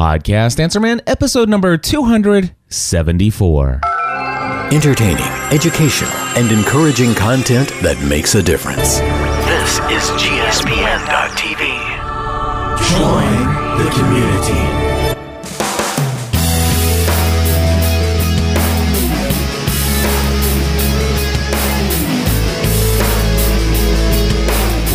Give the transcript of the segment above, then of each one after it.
Podcast Answer Man, episode number 274. Entertaining, educational, and encouraging content that makes a difference. This is GSPN.TV. Join the community.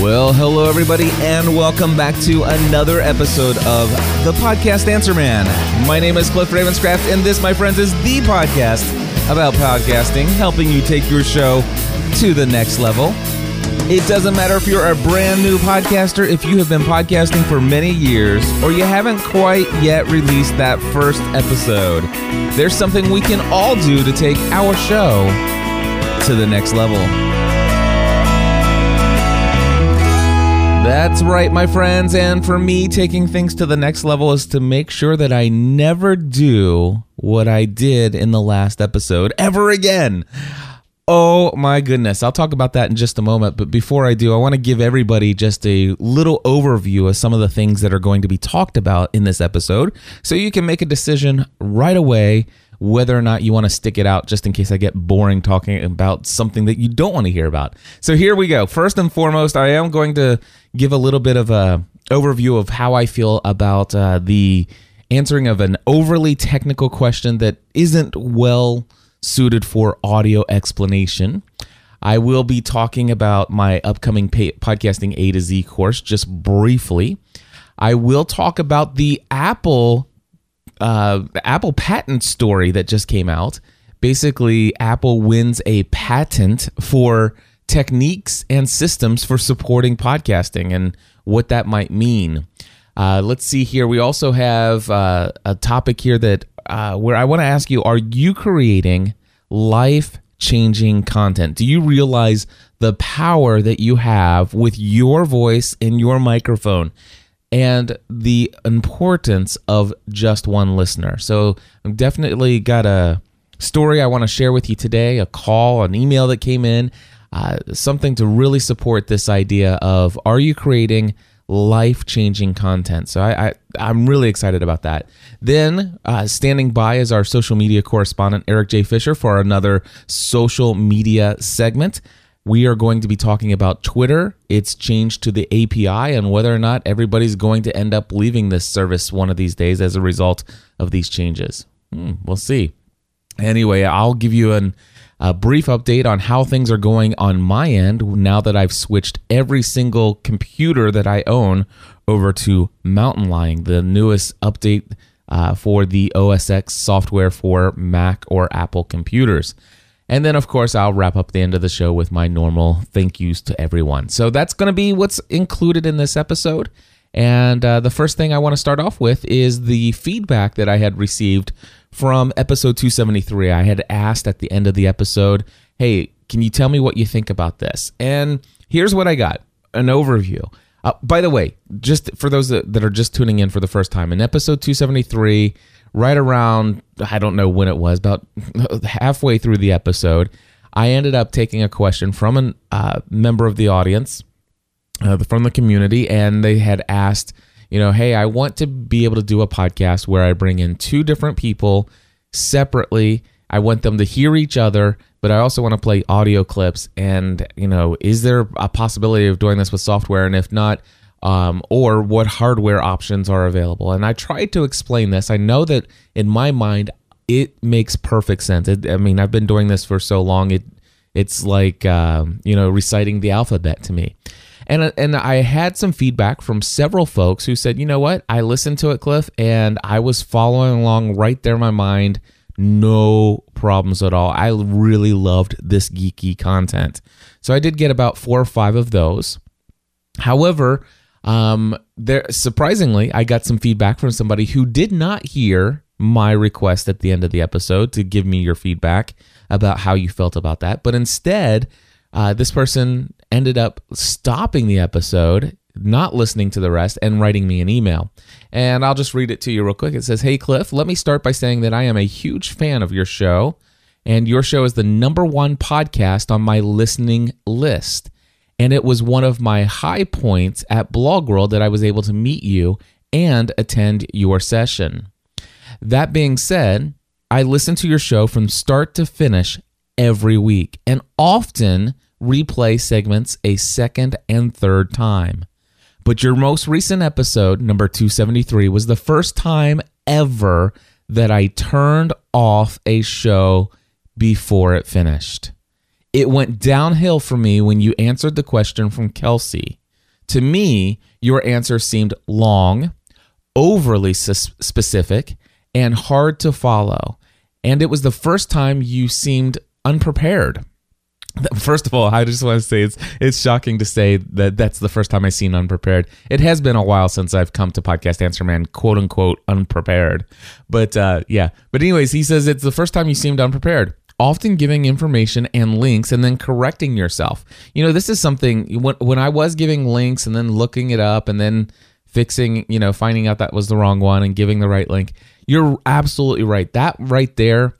Well, hello, everybody, and welcome back to another episode of the Podcast Answer Man. My name is Cliff Ravenscraft, and this, my friends, is the podcast about podcasting, helping you take your show to the next level. It doesn't matter if you're a brand new podcaster, if you have been podcasting for many years, or you haven't quite yet released that first episode. There's something we can all do to take our show to the next level. That's right, my friends. And for me, taking things to the next level is to make sure that I never do what I did in the last episode ever again. Oh my goodness. I'll talk about that in just a moment. But before I do, I want to give everybody just a little overview of some of the things that are going to be talked about in this episode so you can make a decision right away whether or not you want to stick it out just in case I get boring talking about something that you don't want to hear about. So here we go. First and foremost, I am going to give a little bit of a overview of how I feel about uh, the answering of an overly technical question that isn't well suited for audio explanation. I will be talking about my upcoming podcasting A to Z course just briefly. I will talk about the Apple uh, Apple patent story that just came out. Basically, Apple wins a patent for techniques and systems for supporting podcasting and what that might mean. Uh, let's see here. We also have uh, a topic here that uh, where I want to ask you: Are you creating life changing content? Do you realize the power that you have with your voice and your microphone? And the importance of just one listener. So, I've definitely got a story I want to share with you today, a call, an email that came in, uh, something to really support this idea of are you creating life changing content? So, I, I, I'm really excited about that. Then, uh, standing by is our social media correspondent, Eric J. Fisher, for another social media segment we are going to be talking about Twitter, its change to the API, and whether or not everybody's going to end up leaving this service one of these days as a result of these changes. Hmm, we'll see. Anyway, I'll give you an, a brief update on how things are going on my end now that I've switched every single computer that I own over to Mountain Lion, the newest update uh, for the OS X software for Mac or Apple computers. And then, of course, I'll wrap up the end of the show with my normal thank yous to everyone. So that's going to be what's included in this episode. And uh, the first thing I want to start off with is the feedback that I had received from episode 273. I had asked at the end of the episode, hey, can you tell me what you think about this? And here's what I got an overview. Uh, by the way, just for those that, that are just tuning in for the first time, in episode 273, right around I don't know when it was, about halfway through the episode, I ended up taking a question from a uh, member of the audience, uh, from the community, and they had asked, you know, hey, I want to be able to do a podcast where I bring in two different people separately. I want them to hear each other, but I also want to play audio clips. And, you know, is there a possibility of doing this with software? And if not, um, or what hardware options are available. And I tried to explain this. I know that in my mind, it makes perfect sense. It, I mean, I've been doing this for so long. It it's like um, you know reciting the alphabet to me. And and I had some feedback from several folks who said, you know what, I listened to it, Cliff, and I was following along right there in my mind. No problems at all. I really loved this geeky content. So I did get about four or five of those. However, um, there surprisingly, I got some feedback from somebody who did not hear my request at the end of the episode to give me your feedback about how you felt about that, but instead, uh, this person ended up stopping the episode, not listening to the rest, and writing me an email. And I'll just read it to you real quick. It says, "Hey Cliff, let me start by saying that I am a huge fan of your show." And your show is the number one podcast on my listening list. And it was one of my high points at Blog World that I was able to meet you and attend your session. That being said, I listen to your show from start to finish every week and often replay segments a second and third time. But your most recent episode, number 273, was the first time ever that I turned off a show before it finished. It went downhill for me when you answered the question from Kelsey. To me, your answer seemed long, overly specific, and hard to follow. And it was the first time you seemed unprepared. First of all, I just want to say it's it's shocking to say that that's the first time I've seen unprepared. It has been a while since I've come to podcast Answer Man, quote unquote, unprepared. But uh, yeah. But anyways, he says it's the first time you seemed unprepared often giving information and links and then correcting yourself. You know, this is something when, when I was giving links and then looking it up and then fixing, you know, finding out that was the wrong one and giving the right link. You're absolutely right. That right there,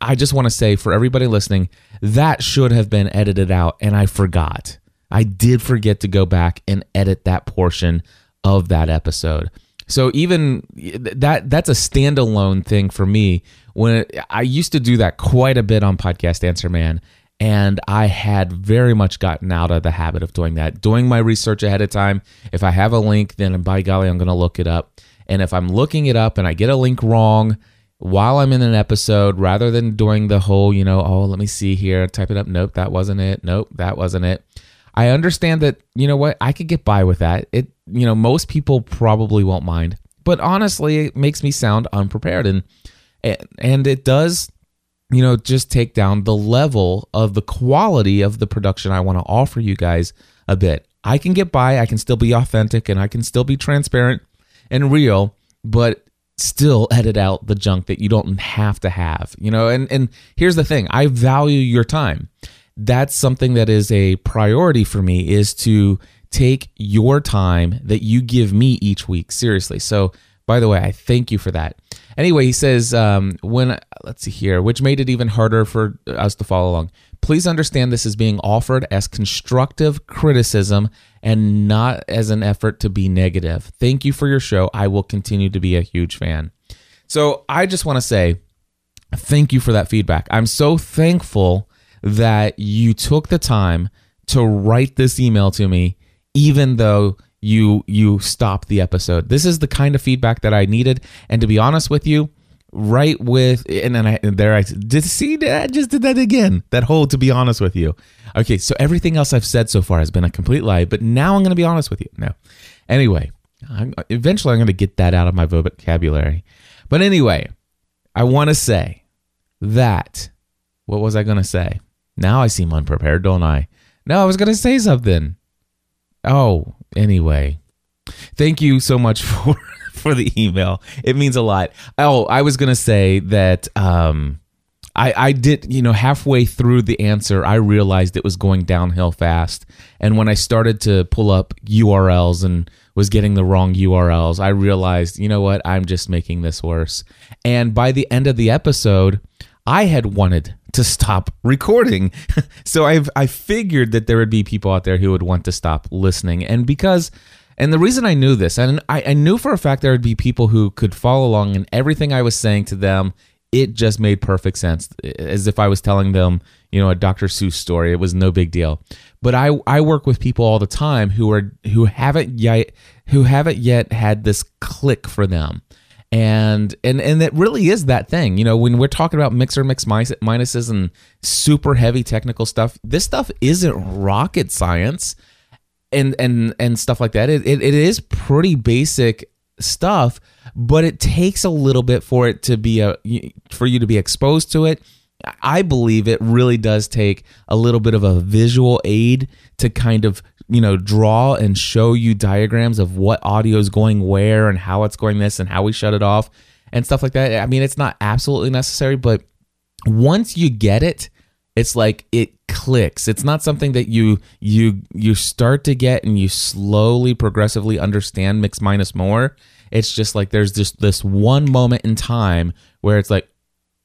I just want to say for everybody listening, that should have been edited out and I forgot. I did forget to go back and edit that portion of that episode. So even that that's a standalone thing for me when it, I used to do that quite a bit on podcast Answer Man and I had very much gotten out of the habit of doing that. Doing my research ahead of time. If I have a link, then by golly, I'm going to look it up. And if I'm looking it up and I get a link wrong while I'm in an episode, rather than doing the whole, you know, oh, let me see here, type it up. Nope, that wasn't it. Nope, that wasn't it. I understand that, you know what, I could get by with that. It, you know, most people probably won't mind. But honestly, it makes me sound unprepared. And and it does you know just take down the level of the quality of the production I want to offer you guys a bit. I can get by, I can still be authentic and I can still be transparent and real, but still edit out the junk that you don't have to have. You know, and and here's the thing, I value your time. That's something that is a priority for me is to take your time that you give me each week seriously. So, by the way, I thank you for that. Anyway, he says, um, when, let's see here, which made it even harder for us to follow along. Please understand this is being offered as constructive criticism and not as an effort to be negative. Thank you for your show. I will continue to be a huge fan. So I just want to say thank you for that feedback. I'm so thankful that you took the time to write this email to me, even though you you stop the episode. This is the kind of feedback that I needed, and to be honest with you, right with and then I and there I did see I just did that again. That whole to be honest with you. Okay, so everything else I've said so far has been a complete lie, but now I'm going to be honest with you. No, anyway, I'm, eventually I'm going to get that out of my vocabulary. But anyway, I want to say that what was I going to say? Now I seem unprepared, don't I? No, I was going to say something. Oh, anyway, thank you so much for for the email. It means a lot. Oh, I was gonna say that um, I I did you know halfway through the answer I realized it was going downhill fast, and when I started to pull up URLs and was getting the wrong URLs, I realized you know what I'm just making this worse. And by the end of the episode, I had wanted to stop recording. so I've I figured that there would be people out there who would want to stop listening. And because and the reason I knew this, and I, I knew for a fact there would be people who could follow along and everything I was saying to them, it just made perfect sense. As if I was telling them, you know, a Dr. Seuss story. It was no big deal. But I, I work with people all the time who are who haven't yet who haven't yet had this click for them and and and it really is that thing you know when we're talking about mixer mix minuses and super heavy technical stuff this stuff isn't rocket science and and and stuff like that. It, it, it is pretty basic stuff but it takes a little bit for it to be a for you to be exposed to it. I believe it really does take a little bit of a visual aid to kind of you know draw and show you diagrams of what audio is going where and how it's going this and how we shut it off and stuff like that. I mean, it's not absolutely necessary, but once you get it, it's like it clicks. It's not something that you you you start to get and you slowly progressively understand mix minus more. It's just like there's just this one moment in time where it's like,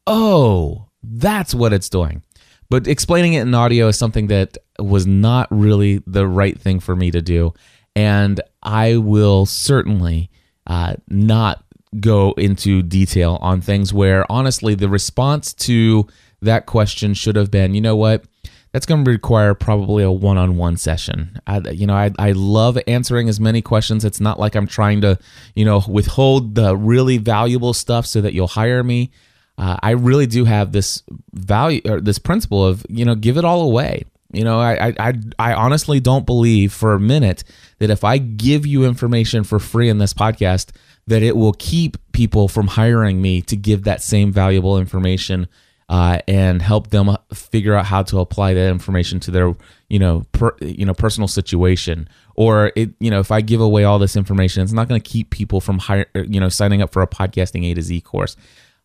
"Oh, that's what it's doing." But explaining it in audio is something that was not really the right thing for me to do. And I will certainly uh, not go into detail on things where honestly the response to that question should have been, you know what? That's going to require probably a one-on-one session. I, you know, I, I love answering as many questions. It's not like I'm trying to, you know, withhold the really valuable stuff so that you'll hire me. Uh, I really do have this value or this principle of, you know, give it all away. You know, I, I I honestly don't believe for a minute that if I give you information for free in this podcast, that it will keep people from hiring me to give that same valuable information uh, and help them figure out how to apply that information to their you know per, you know personal situation or it you know if I give away all this information it's not going to keep people from hire, you know signing up for a podcasting A to Z course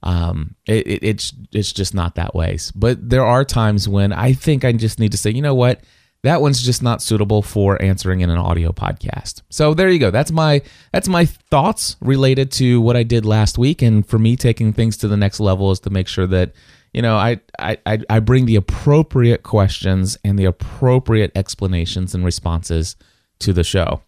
um it, it, it's it's just not that way but there are times when I think I just need to say you know what that one's just not suitable for answering in an audio podcast. So there you go. That's my that's my thoughts related to what I did last week and for me taking things to the next level is to make sure that you know, I, I, I bring the appropriate questions and the appropriate explanations and responses to the show.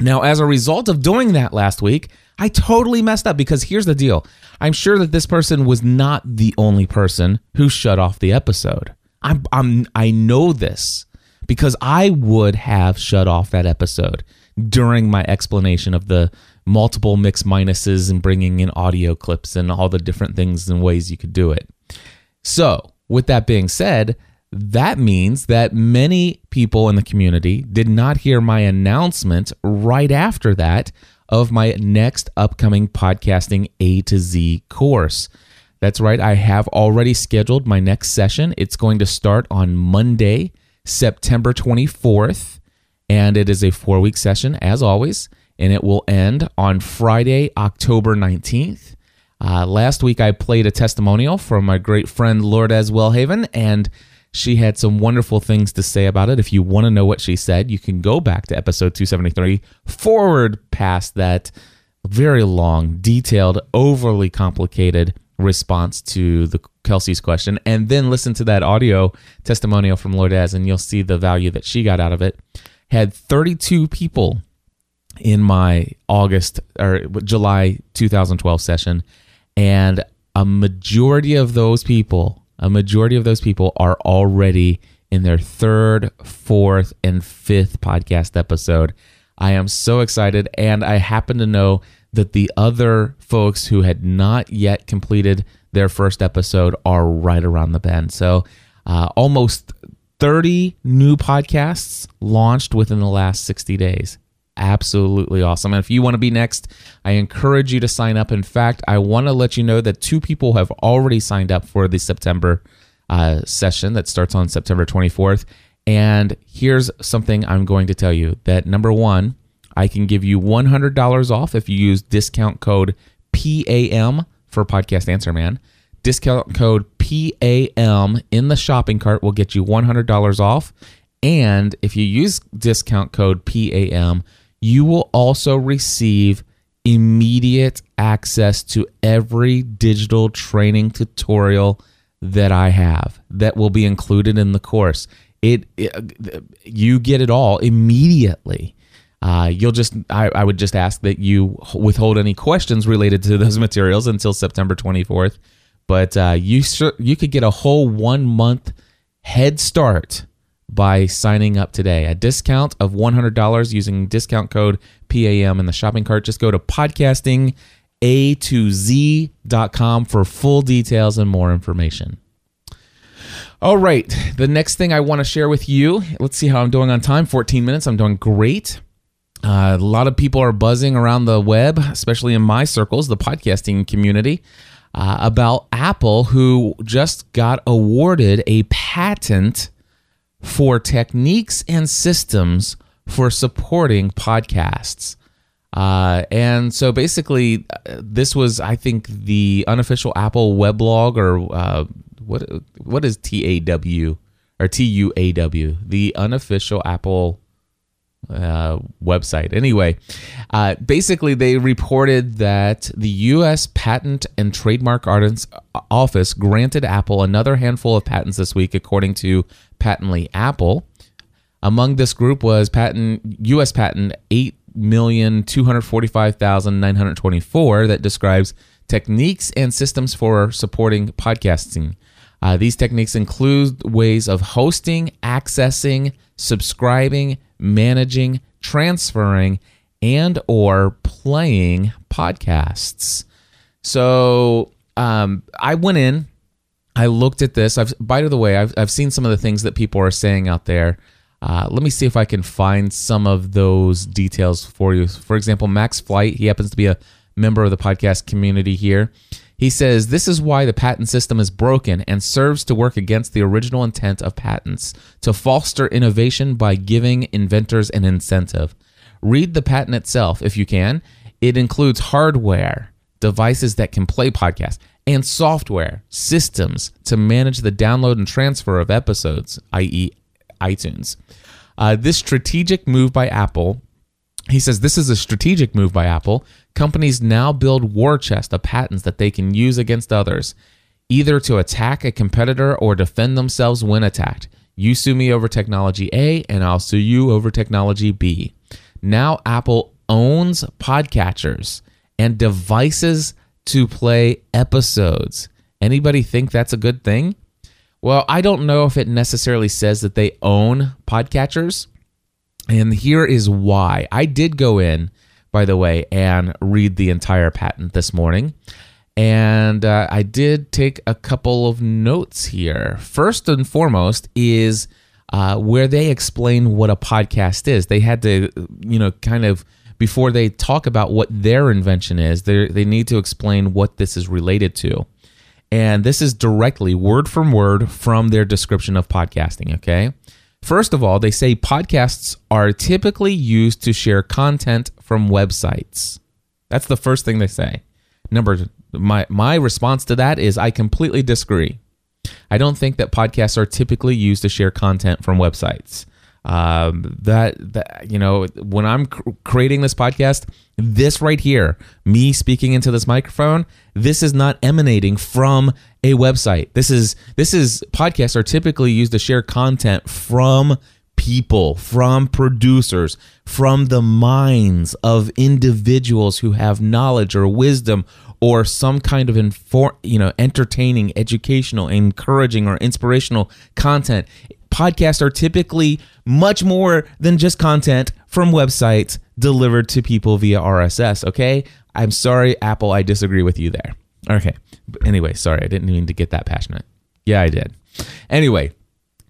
Now, as a result of doing that last week, I totally messed up because here's the deal. I'm sure that this person was not the only person who shut off the episode. I'm, I'm I know this because I would have shut off that episode during my explanation of the multiple mix minuses and bringing in audio clips and all the different things and ways you could do it. So, with that being said, that means that many people in the community did not hear my announcement right after that of my next upcoming podcasting A to Z course. That's right, I have already scheduled my next session. It's going to start on Monday, September 24th, and it is a four week session as always, and it will end on Friday, October 19th. Uh, last week, I played a testimonial from my great friend Lourdes Wellhaven, and she had some wonderful things to say about it. If you want to know what she said, you can go back to episode 273, forward past that very long, detailed, overly complicated response to the Kelsey's question, and then listen to that audio testimonial from Lourdes, and you'll see the value that she got out of it. Had 32 people in my August or July 2012 session and a majority of those people, a majority of those people are already in their third, fourth, and fifth podcast episode. I am so excited. And I happen to know that the other folks who had not yet completed their first episode are right around the bend. So uh, almost 30 new podcasts launched within the last 60 days absolutely awesome. And if you want to be next, I encourage you to sign up. In fact, I want to let you know that two people have already signed up for the September uh, session that starts on September 24th. And here's something I'm going to tell you that number one, I can give you $100 off if you use discount code PAM for Podcast Answer Man. Discount code PAM in the shopping cart will get you $100 off. And if you use discount code PAM, you will also receive immediate access to every digital training tutorial that I have that will be included in the course. It, it you get it all immediately. Uh, you'll just I, I would just ask that you withhold any questions related to those materials until September 24th. But uh, you you could get a whole one month head start by signing up today. A discount of $100 using discount code PAM in the shopping cart. Just go to podcasting a to z.com for full details and more information. All right, the next thing I want to share with you, let's see how I'm doing on time 14 minutes. I'm doing great. Uh, a lot of people are buzzing around the web, especially in my circles, the podcasting community, uh, about Apple, who just got awarded a patent for techniques and systems for supporting podcasts. Uh, and so basically, uh, this was, I think, the unofficial Apple weblog, or uh, what what is TAW or TUAW, the unofficial Apple uh, website. Anyway, uh, basically, they reported that the U.S. Patent and Trademark Office granted Apple another handful of patents this week, according to Patently Apple. Among this group was patent U.S. patent eight million two hundred forty-five thousand nine hundred twenty-four that describes techniques and systems for supporting podcasting. Uh, these techniques include ways of hosting, accessing, subscribing, managing, transferring, and or playing podcasts. So um, I went in, I looked at this. I've, by the way, I've, I've seen some of the things that people are saying out there. Uh, let me see if I can find some of those details for you. For example, Max Flight, he happens to be a member of the podcast community here. He says this is why the patent system is broken and serves to work against the original intent of patents to foster innovation by giving inventors an incentive. Read the patent itself if you can. It includes hardware, devices that can play podcasts, and software, systems to manage the download and transfer of episodes, i.e., iTunes. Uh, this strategic move by Apple he says this is a strategic move by Apple. Companies now build war chests of patents that they can use against others, either to attack a competitor or defend themselves when attacked. You sue me over technology A, and I'll sue you over technology B. Now Apple owns podcatchers and devices to play episodes. Anybody think that's a good thing? Well, I don't know if it necessarily says that they own podcatchers. And here is why. I did go in, by the way, and read the entire patent this morning. And uh, I did take a couple of notes here. First and foremost is uh, where they explain what a podcast is. They had to, you know, kind of before they talk about what their invention is, they need to explain what this is related to. And this is directly word from word from their description of podcasting, okay? First of all, they say podcasts are typically used to share content from websites. That's the first thing they say. Number my my response to that is I completely disagree. I don't think that podcasts are typically used to share content from websites. Um, that that you know, when I'm cr- creating this podcast, this right here, me speaking into this microphone, this is not emanating from a website. This is this is podcasts are typically used to share content from people, from producers, from the minds of individuals who have knowledge or wisdom or some kind of inform, you know, entertaining, educational, encouraging or inspirational content. Podcasts are typically much more than just content from websites delivered to people via RSS, okay? I'm sorry Apple, I disagree with you there. Okay. But anyway, sorry, I didn't mean to get that passionate. Yeah, I did. Anyway,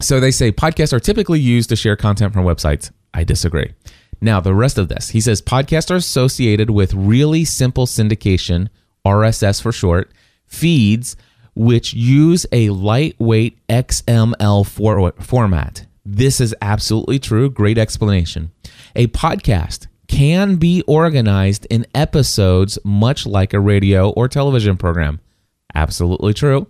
so they say podcasts are typically used to share content from websites. I disagree. Now, the rest of this, he says podcasts are associated with really simple syndication, RSS for short, feeds which use a lightweight XML for- format. This is absolutely true. Great explanation. A podcast can be organized in episodes much like a radio or television program. Absolutely true.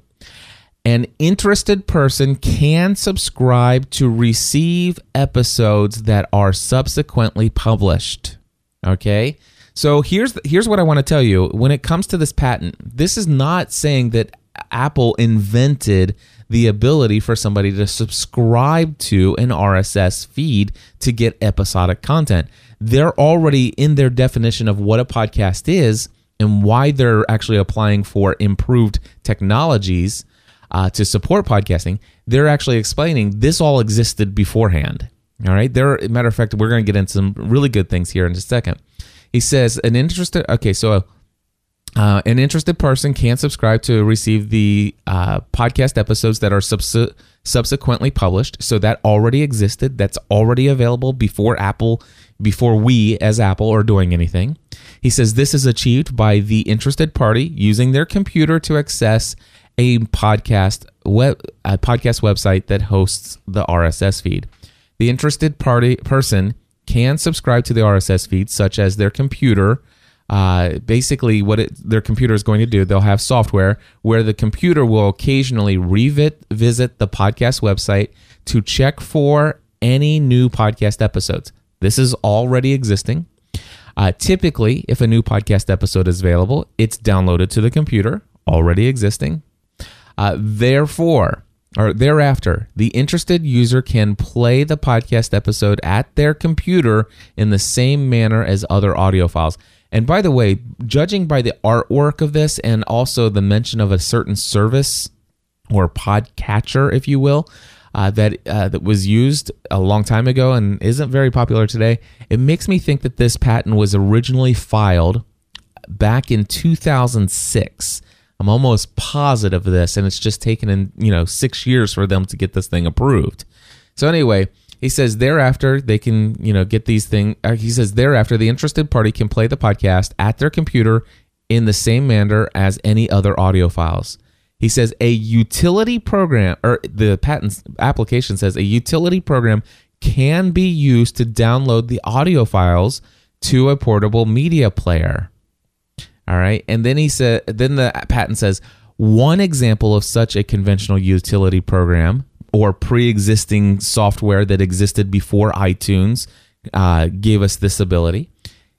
An interested person can subscribe to receive episodes that are subsequently published. Okay? So here's here's what I want to tell you when it comes to this patent. This is not saying that Apple invented the ability for somebody to subscribe to an RSS feed to get episodic content. They're already in their definition of what a podcast is and why they're actually applying for improved technologies uh, to support podcasting. They're actually explaining this all existed beforehand. All right. There, matter of fact, we're going to get into some really good things here in a second. He says an interested. Okay, so uh, an interested person can subscribe to receive the uh, podcast episodes that are subs- subsequently published. So that already existed. That's already available before Apple, before we as Apple are doing anything. He says this is achieved by the interested party using their computer to access a podcast web a podcast website that hosts the RSS feed. The interested party person can subscribe to the RSS feed, such as their computer uh, basically what it, their computer is going to do they'll have software where the computer will occasionally revisit the podcast website to check for any new podcast episodes this is already existing uh, typically if a new podcast episode is available it's downloaded to the computer already existing uh, therefore or thereafter, the interested user can play the podcast episode at their computer in the same manner as other audio files. And by the way, judging by the artwork of this and also the mention of a certain service or podcatcher, if you will, uh, that uh, that was used a long time ago and isn't very popular today, it makes me think that this patent was originally filed back in 2006. I'm almost positive of this, and it's just taken in you know six years for them to get this thing approved. So anyway, he says thereafter they can you know get these things. Uh, he says thereafter the interested party can play the podcast at their computer in the same manner as any other audio files. He says a utility program, or the patent application says a utility program can be used to download the audio files to a portable media player. All right. And then he said, then the patent says one example of such a conventional utility program or pre existing software that existed before iTunes uh, gave us this ability.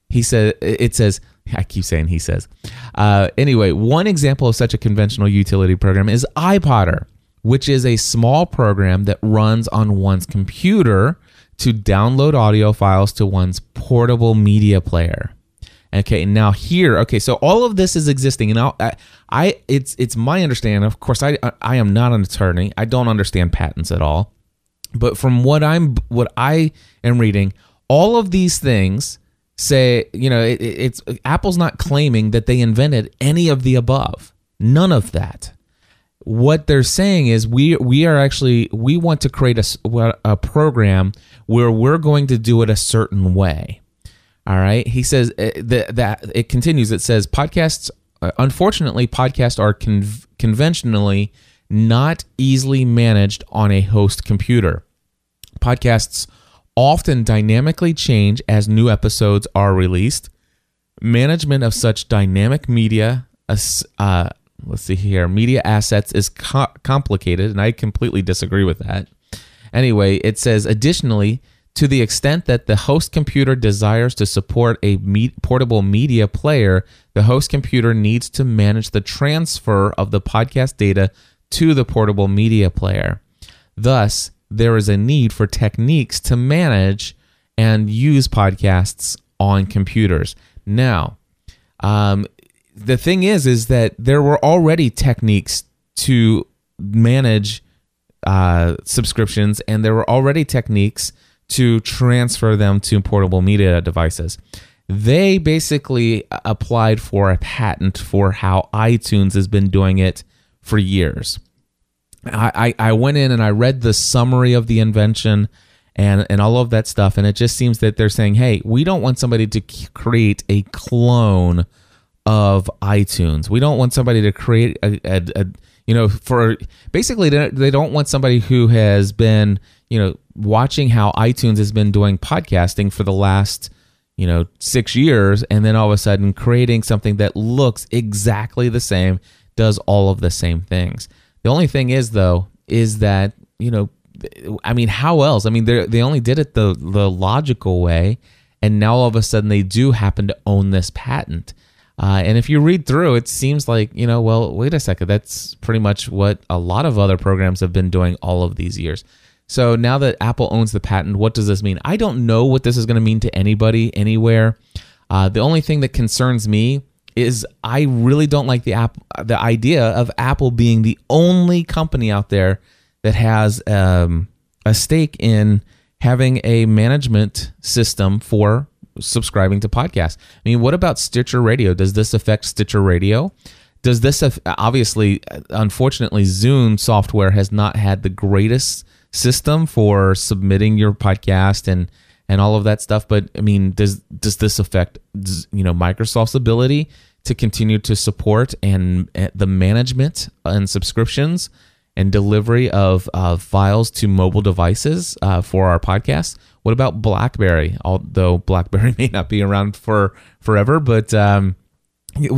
He said, it says, I keep saying he says. Uh, anyway, one example of such a conventional utility program is iPodder, which is a small program that runs on one's computer to download audio files to one's portable media player. Okay, now here, okay, so all of this is existing, and I, I, it's it's my understanding. Of course, I I am not an attorney. I don't understand patents at all, but from what I'm what I am reading, all of these things say, you know, it, it's Apple's not claiming that they invented any of the above. None of that. What they're saying is we we are actually we want to create a, a program where we're going to do it a certain way. All right. He says that, that it continues. It says podcasts. Uh, unfortunately, podcasts are con- conventionally not easily managed on a host computer. Podcasts often dynamically change as new episodes are released. Management of such dynamic media, uh, let's see here, media assets is co- complicated, and I completely disagree with that. Anyway, it says additionally, to the extent that the host computer desires to support a me- portable media player, the host computer needs to manage the transfer of the podcast data to the portable media player. Thus, there is a need for techniques to manage and use podcasts on computers. Now, um, the thing is, is that there were already techniques to manage uh, subscriptions, and there were already techniques to transfer them to portable media devices. They basically applied for a patent for how iTunes has been doing it for years. I, I went in and I read the summary of the invention and and all of that stuff. And it just seems that they're saying hey we don't want somebody to create a clone of itunes. We don't want somebody to create a, a, a you know for basically they don't want somebody who has been you know watching how itunes has been doing podcasting for the last you know six years and then all of a sudden creating something that looks exactly the same does all of the same things the only thing is though is that you know, I mean, how else? I mean, they they only did it the the logical way, and now all of a sudden they do happen to own this patent. Uh, and if you read through, it seems like you know, well, wait a second, that's pretty much what a lot of other programs have been doing all of these years. So now that Apple owns the patent, what does this mean? I don't know what this is going to mean to anybody anywhere. Uh, the only thing that concerns me is I really don't like the app the idea of Apple being the only company out there that has um, a stake in having a management system for subscribing to podcasts. I mean, what about Stitcher Radio? Does this affect Stitcher Radio? Does this obviously, unfortunately, Zune software has not had the greatest system for submitting your podcast and and all of that stuff. But I mean, does does this affect you know Microsoft's ability to continue to support and uh, the management and subscriptions and delivery of uh, files to mobile devices uh, for our podcast? What about BlackBerry? Although BlackBerry may not be around for forever, but um,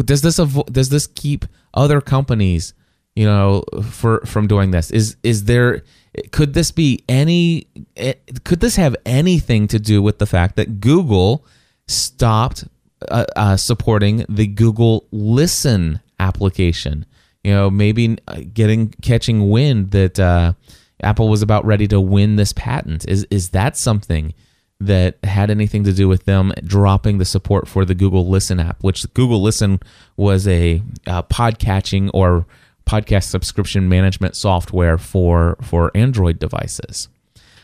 does this does this keep other companies, you know, for from doing this? Is is there could this be any eh, could this have anything to do with the fact that Google stopped uh, uh, supporting the Google Listen application? you know, maybe uh, getting catching wind that uh, Apple was about ready to win this patent. Is is that something that had anything to do with them dropping the support for the Google Listen app, which Google Listen was a uh, podcatching or podcast subscription management software for for Android devices.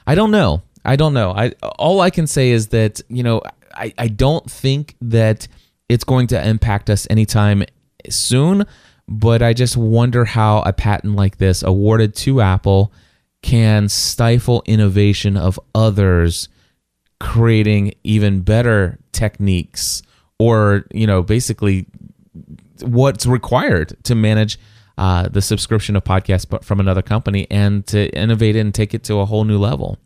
I don't know. I don't know. I all I can say is that you know I, I don't think that it's going to impact us anytime soon, but I just wonder how a patent like this awarded to Apple can stifle innovation of others creating even better techniques or you know basically what's required to manage uh, the subscription of podcasts but from another company and to innovate it and take it to a whole new level.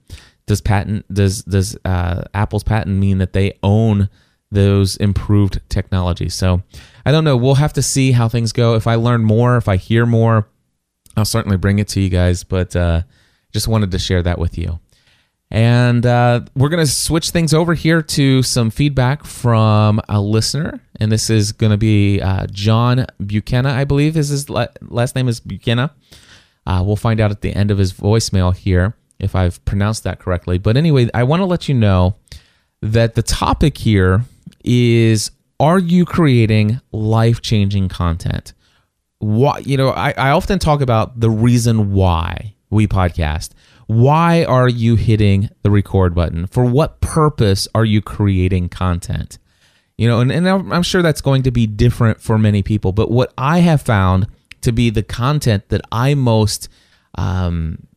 Does patent does does uh, apple's patent mean that they own those improved technologies? So i don't know. We'll have to see how things go. If i learn more if i hear more i'll certainly bring it to you guys but uh, just wanted to share that with you and uh, we're going to switch things over here to some feedback from a listener. And this is going to be uh, John Bukenas, I believe is his la- last name is Bukenas. Uh, we'll find out at the end of his voicemail here if I've pronounced that correctly. But anyway, I want to let you know that the topic here is Are you creating life changing content? Why, you know, I, I often talk about the reason why we podcast why are you hitting the record button? For what purpose are you creating content? You know, and, and I'm sure that's going to be different for many people. But what I have found to be the content that I most, um,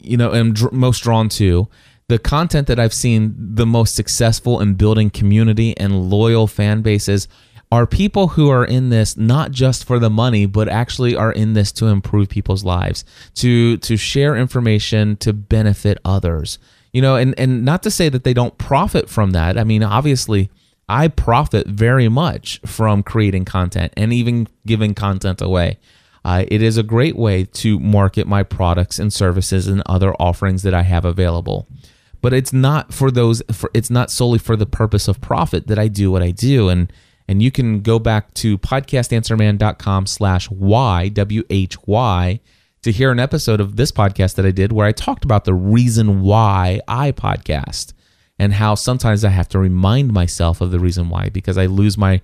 you know, am dr- most drawn to, the content that I've seen the most successful in building community and loyal fan bases are people who are in this not just for the money but actually are in this to improve people's lives to to share information to benefit others. You know and and not to say that they don't profit from that. I mean obviously i profit very much from creating content and even giving content away. Uh, it is a great way to market my products and services and other offerings that i have available. But it's not for those for it's not solely for the purpose of profit that i do what i do. And and you can go back to podcastanswerman.com slash Y, W-H-Y, to hear an episode of this podcast that I did where I talked about the reason why I podcast and how sometimes I have to remind myself of the reason why because I lose my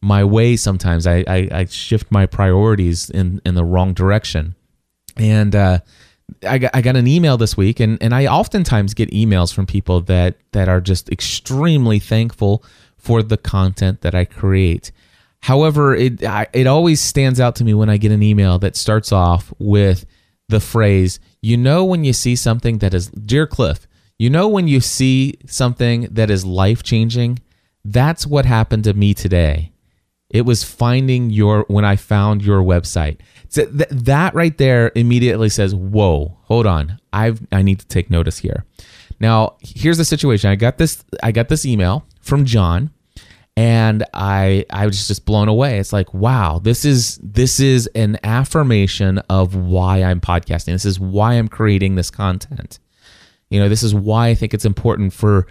my way sometimes. I, I, I shift my priorities in, in the wrong direction. And uh, I got, I got an email this week, and, and I oftentimes get emails from people that, that are just extremely thankful for the content that I create. However, it I, it always stands out to me when I get an email that starts off with the phrase, "You know when you see something that is dear Cliff, you know when you see something that is life-changing? That's what happened to me today. It was finding your when I found your website." So th- that right there immediately says, "Whoa, hold on. I've I need to take notice here." Now, here's the situation. I got this I got this email from John and I I was just blown away. It's like, wow, this is this is an affirmation of why I'm podcasting. This is why I'm creating this content. You know, this is why I think it's important for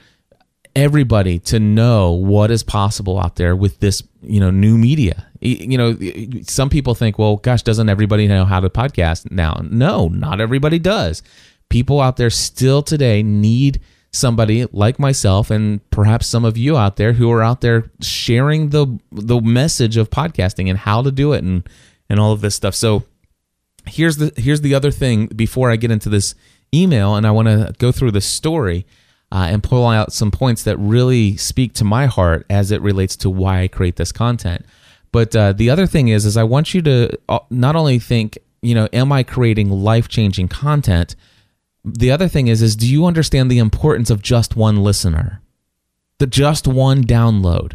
everybody to know what is possible out there with this, you know, new media. You know, some people think, well, gosh, doesn't everybody know how to podcast now? No, not everybody does. People out there still today need somebody like myself and perhaps some of you out there who are out there sharing the the message of podcasting and how to do it and and all of this stuff. So here's the here's the other thing before I get into this email and I want to go through the story uh, and pull out some points that really speak to my heart as it relates to why I create this content. But uh, the other thing is is I want you to uh, not only think, you know, am I creating life-changing content, the other thing is is do you understand the importance of just one listener? The just one download.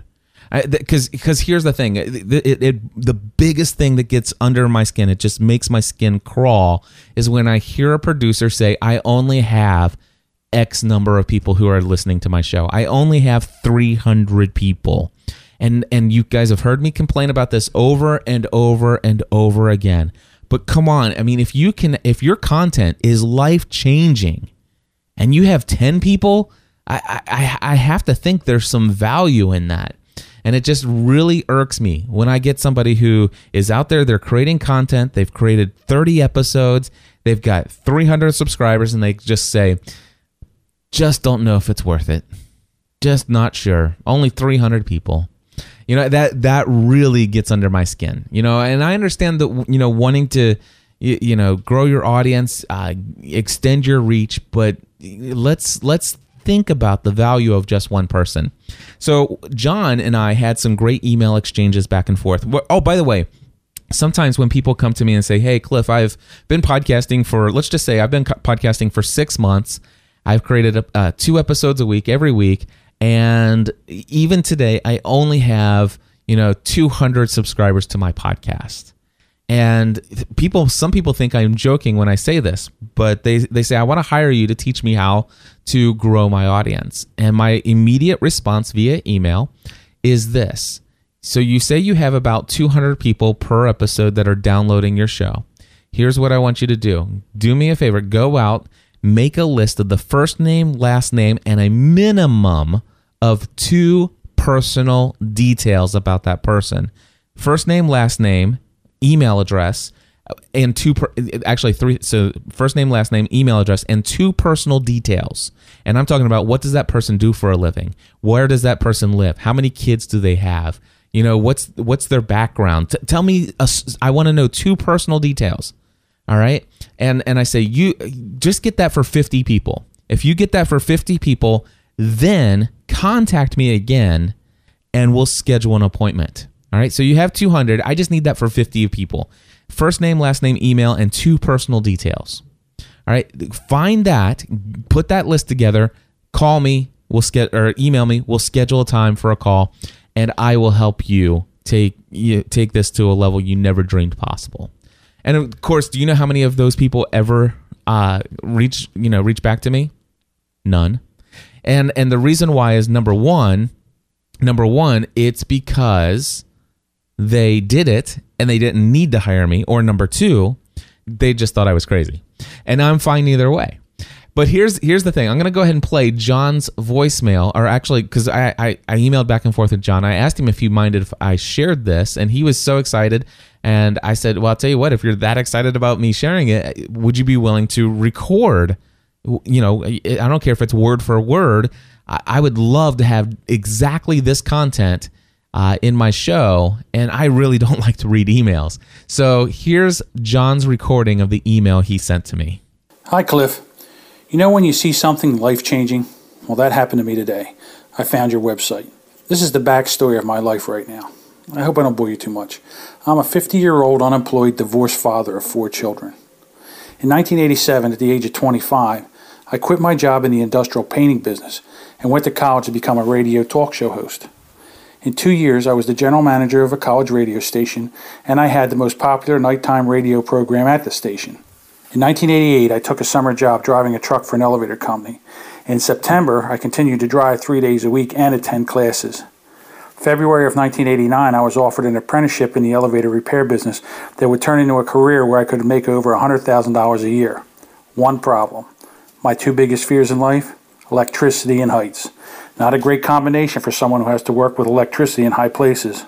Because because here's the thing it, it, it, the biggest thing that gets under my skin it just makes my skin crawl is when i hear a producer say i only have x number of people who are listening to my show. I only have 300 people. And and you guys have heard me complain about this over and over and over again but come on, I mean, if you can, if your content is life changing, and you have ten people, I, I I have to think there's some value in that. And it just really irks me when I get somebody who is out there, they're creating content, they've created 30 episodes, they've got 300 subscribers, and they just say, just don't know if it's worth it. Just not sure. Only 300 people. You know, that that really gets under my skin. You know, and I understand that you know wanting to you, know grow your audience, uh, extend your reach, but let's let's think about the value of just one person. So John and I had some great email exchanges back and forth. Oh, by the way, sometimes when people come to me and say, "Hey, Cliff, I've been podcasting for let's just say I've been podcasting for six months. I've created uh, two episodes a week every week, and even today, I only have you know 200 subscribers to my podcast." And people, some people think I'm joking when I say this, but they, they say, I want to hire you to teach me how to grow my audience. And my immediate response via email is this. So you say you have about 200 people per episode that are downloading your show. Here's what I want you to do. Do me a favor, go out, make a list of the first name, last name, and a minimum of two personal details about that person. First name, last name, email address uh, and two per, actually three so first name last name email address and two personal details. And i'm talking about what does that person do for a living? Where does that person live? How many kids do they have? You know what's what's their background? T- tell me a, I want to know two personal details. All right? And and i say you just get that for 50 people. If you get that for 50 people then contact me again and we'll schedule an appointment all right, so you have 200. I just need that for 50 people. First name, last name, email, and two personal details. All right, find that, put that list together, call me, we'll get or email me, we'll schedule a time for a call, and I will help you take you take this to a level you never dreamed possible. And of course, do you know how many of those people ever uh, reach you know reach back to me? None. And and the reason why is number one, number one, it's because they did it and they didn't need to hire me, or number two, they just thought I was crazy. And I'm fine either way. But here's here's the thing. I'm gonna go ahead and play John's voicemail, or actually, because I, I, I emailed back and forth with John. I asked him if he minded if I shared this, and he was so excited. And I said, "Well, I'll tell you what. If you're that excited about me sharing it, would you be willing to record? You know, I don't care if it's word for word. I, would love to have exactly this content uh, in my show, and I really don't like to read emails. So here's John's recording of the email he sent to me. Hi, Cliff. You know when you see something life changing? Well, that happened to me today. I found your website. This is the backstory of my life right now. I hope I don't bore you too much. I'm a 50 year old unemployed divorced father of four children. In 1987, at the age of 25, I quit my job in the industrial painting business and went to college to become a radio talk show host. In two years, I was the general manager of a college radio station, and I had the most popular nighttime radio program at the station. In 1988, I took a summer job driving a truck for an elevator company. In September, I continued to drive three days a week and attend classes. February of 1989, I was offered an apprenticeship in the elevator repair business that would turn into a career where I could make over $100,000 a year. One problem my two biggest fears in life electricity and heights. Not a great combination for someone who has to work with electricity in high places.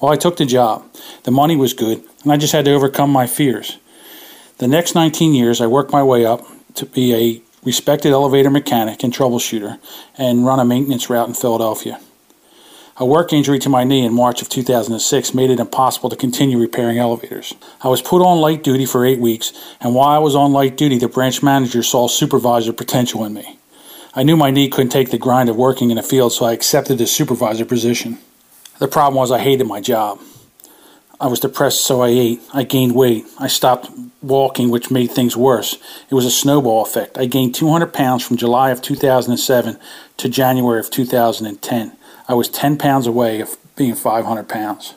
Well, I took the job. The money was good, and I just had to overcome my fears. The next 19 years, I worked my way up to be a respected elevator mechanic and troubleshooter and run a maintenance route in Philadelphia. A work injury to my knee in March of 2006 made it impossible to continue repairing elevators. I was put on light duty for eight weeks, and while I was on light duty, the branch manager saw supervisor potential in me. I knew my knee couldn't take the grind of working in a field, so I accepted the supervisor position. The problem was I hated my job. I was depressed, so I ate. I gained weight. I stopped walking, which made things worse. It was a snowball effect. I gained 200 pounds from July of 2007 to January of 2010. I was 10 pounds away of being 500 pounds.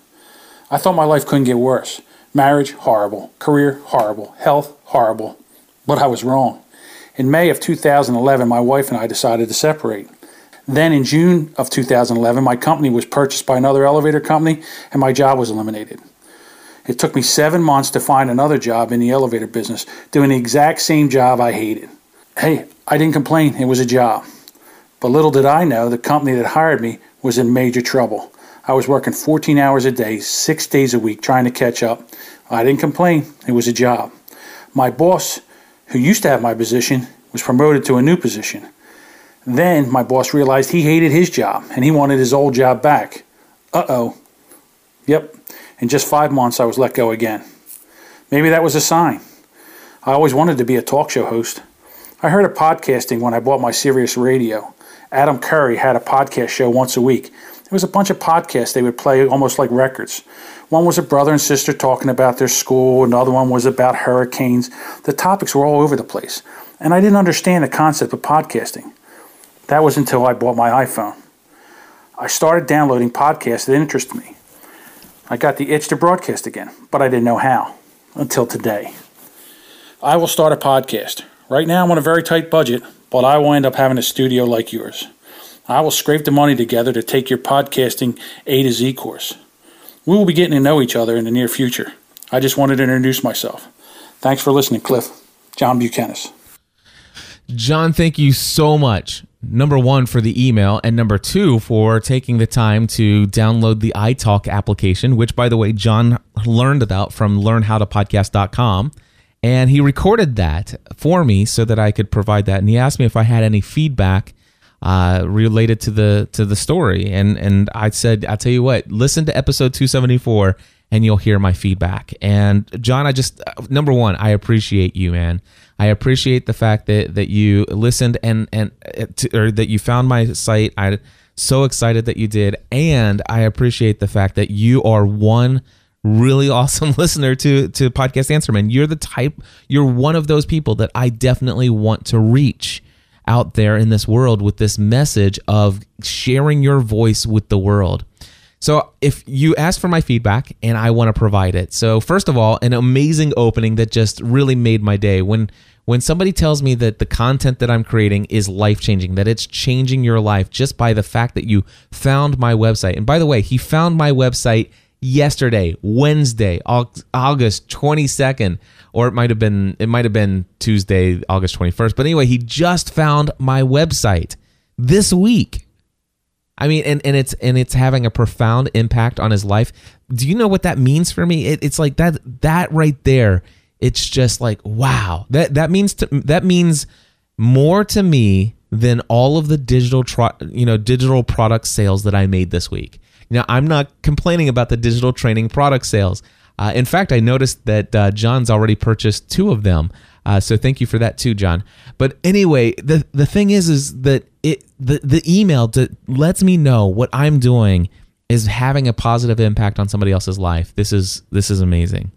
I thought my life couldn't get worse. Marriage, horrible. Career, horrible. Health, horrible. But I was wrong. In May of 2011, my wife and I decided to separate. Then in June of 2011, my company was purchased by another elevator company and my job was eliminated. It took me seven months to find another job in the elevator business, doing the exact same job I hated. Hey, I didn't complain, it was a job. But little did I know the company that hired me was in major trouble. I was working 14 hours a day, six days a week, trying to catch up. I didn't complain, it was a job. My boss, who used to have my position, was promoted to a new position. Then my boss realized he hated his job and he wanted his old job back. Uh oh. Yep, in just five months I was let go again. Maybe that was a sign. I always wanted to be a talk show host. I heard of podcasting when I bought my Sirius radio. Adam Curry had a podcast show once a week. It was a bunch of podcasts they would play almost like records. One was a brother and sister talking about their school, another one was about hurricanes. The topics were all over the place, and I didn't understand the concept of podcasting. That was until I bought my iPhone. I started downloading podcasts that interested me. I got the itch to broadcast again, but I didn't know how until today. I will start a podcast. Right now, I'm on a very tight budget, but I will end up having a studio like yours. I will scrape the money together to take your podcasting A to Z course. We will be getting to know each other in the near future. I just wanted to introduce myself. Thanks for listening, Cliff. John Bukenas. John, thank you so much. Number one, for the email, and number two, for taking the time to download the iTalk application, which, by the way, John learned about from learnhowtopodcast.com. And he recorded that for me so that I could provide that. And he asked me if I had any feedback uh, related to the to the story. And and I said, I'll tell you what, listen to episode 274 and you'll hear my feedback. And John, I just number one, I appreciate you, man. I appreciate the fact that that you listened and and uh, to, or that you found my site. I so excited that you did, and I appreciate the fact that you are one really awesome listener to to podcast answerman you're the type you're one of those people that i definitely want to reach out there in this world with this message of sharing your voice with the world so if you ask for my feedback and I want to provide it. So first of all, an amazing opening that just really made my day when when somebody tells me that the content that I'm creating is life-changing, that it's changing your life just by the fact that you found my website. And by the way, he found my website yesterday, Wednesday, August 22nd, or it might have been it might have been Tuesday, August 21st. But anyway, he just found my website this week. I mean, and, and it's and it's having a profound impact on his life. Do you know what that means for me? It, it's like that that right there. It's just like wow. That that means to, that means more to me than all of the digital tro- you know digital product sales that I made this week. Now, I'm not complaining about the digital training product sales. Uh, in fact, I noticed that uh, John's already purchased two of them. Uh, so thank you for that too, John. But anyway, the the thing is, is that it the the email that lets me know what I'm doing is having a positive impact on somebody else's life. This is this is amazing.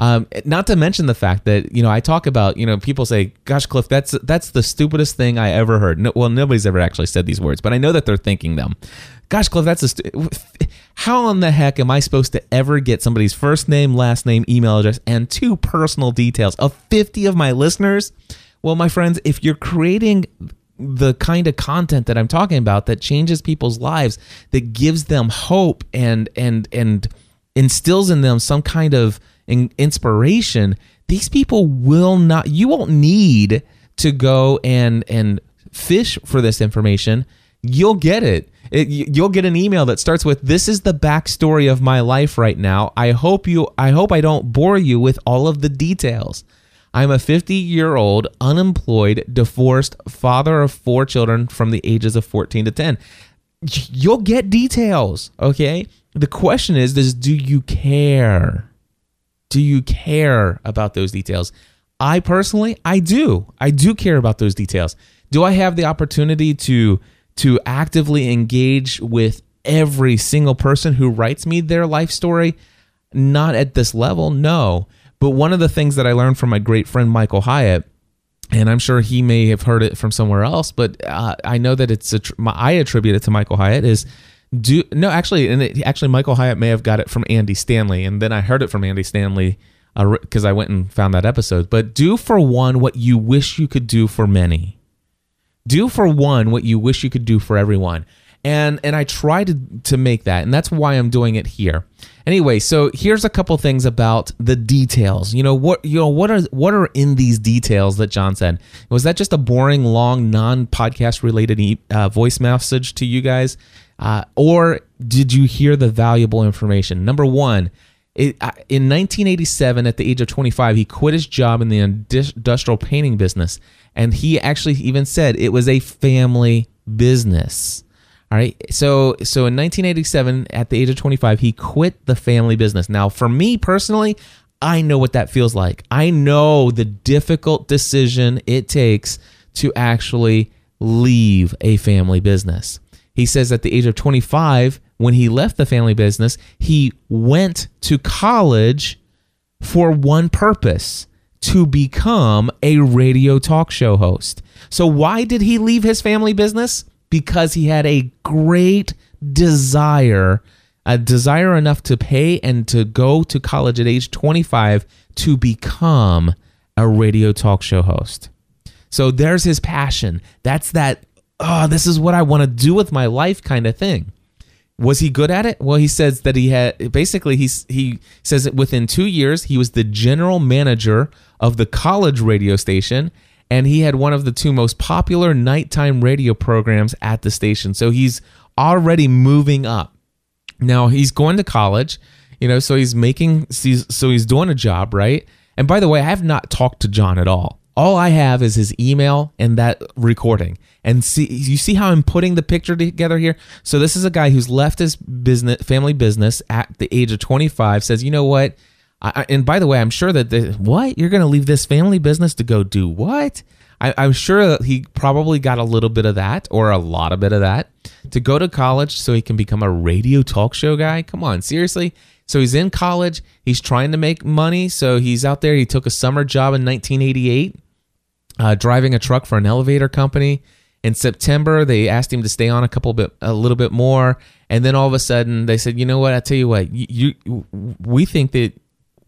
Um, not to mention the fact that you know I talk about you know people say, "Gosh, Cliff, that's that's the stupidest thing I ever heard." No, well, nobody's ever actually said these words, but I know that they're thinking them. Gosh, Cliff, that's a stu- how in the heck am I supposed to ever get somebody's first name, last name, email address, and two personal details of 50 of my listeners? Well, my friends, if you're creating the kind of content that I'm talking about that changes people's lives, that gives them hope and and and instills in them some kind of in inspiration, these people will not you won't need to go and and fish for this information. You'll get it. it. You'll get an email that starts with this is the backstory of my life right now. I hope you I hope I don't bore you with all of the details. I'm a 50 year old, unemployed, divorced father of four children from the ages of 14 to 10. You'll get details, okay? The question is, is do you care? Do you care about those details? I personally, I do. I do care about those details. Do I have the opportunity to to actively engage with every single person who writes me their life story? Not at this level, no. But one of the things that I learned from my great friend Michael Hyatt, and I'm sure he may have heard it from somewhere else, but uh, I know that it's a, I attribute it to Michael Hyatt is do no actually and it, actually michael hyatt may have got it from andy stanley and then i heard it from andy stanley because uh, i went and found that episode. But do for one what you wish you could do for many. Do for one what you wish you could do for everyone. And and i try to to make that and that's why i'm doing it here. Anyway so here's a couple things about the details. You know what you know what are what are in these details that john said? Was that just a boring long non podcast related uh, voice message to you guys Uh, or did you hear the valuable information? Number one, it, uh, in 1987, at the age of 25, he quit his job in the industrial painting business. And he actually even said it was a family business. All right. So so in 1987, at the age of 25, he quit the family business. Now, for me personally, I know what that feels like. I know the difficult decision it takes to actually leave a family business. He says at the age of 25, when he left the family business, he went to college for one purpose to become a radio talk show host. So, why did he leave his family business? Because he had a great desire, a desire enough to pay and to go to college at age 25 to become a radio talk show host. So, there's his passion. That's that, oh, this is what I want to do with my life kind of thing. Was he good at it? Well, he says that he had basically he's he says that within 2 years he was the general manager of the college radio station and he had one of the two most popular nighttime radio programs at the station. So he's already moving up. Now he's going to college, you know, so he's making so he's doing a job, right? And by the way, I have not talked to John at all. All I have is his email and that recording. And see, you see how I'm putting the picture together here. So this is a guy who's left his business, family business, at the age of 25. Says, you know what? I, and by the way, I'm sure that the, what you're going to leave this family business to go do what? I, I'm sure that he probably got a little bit of that or a lot of bit of that to go to college so he can become a radio talk show guy. Come on, seriously. So he's in college. He's trying to make money. So he's out there. He took a summer job in 1988 uh, driving a truck for an elevator company. In September, they asked him to stay on a couple bit, a little bit more, and then all of a sudden they said, "You know what? I tell you what, you, you we think that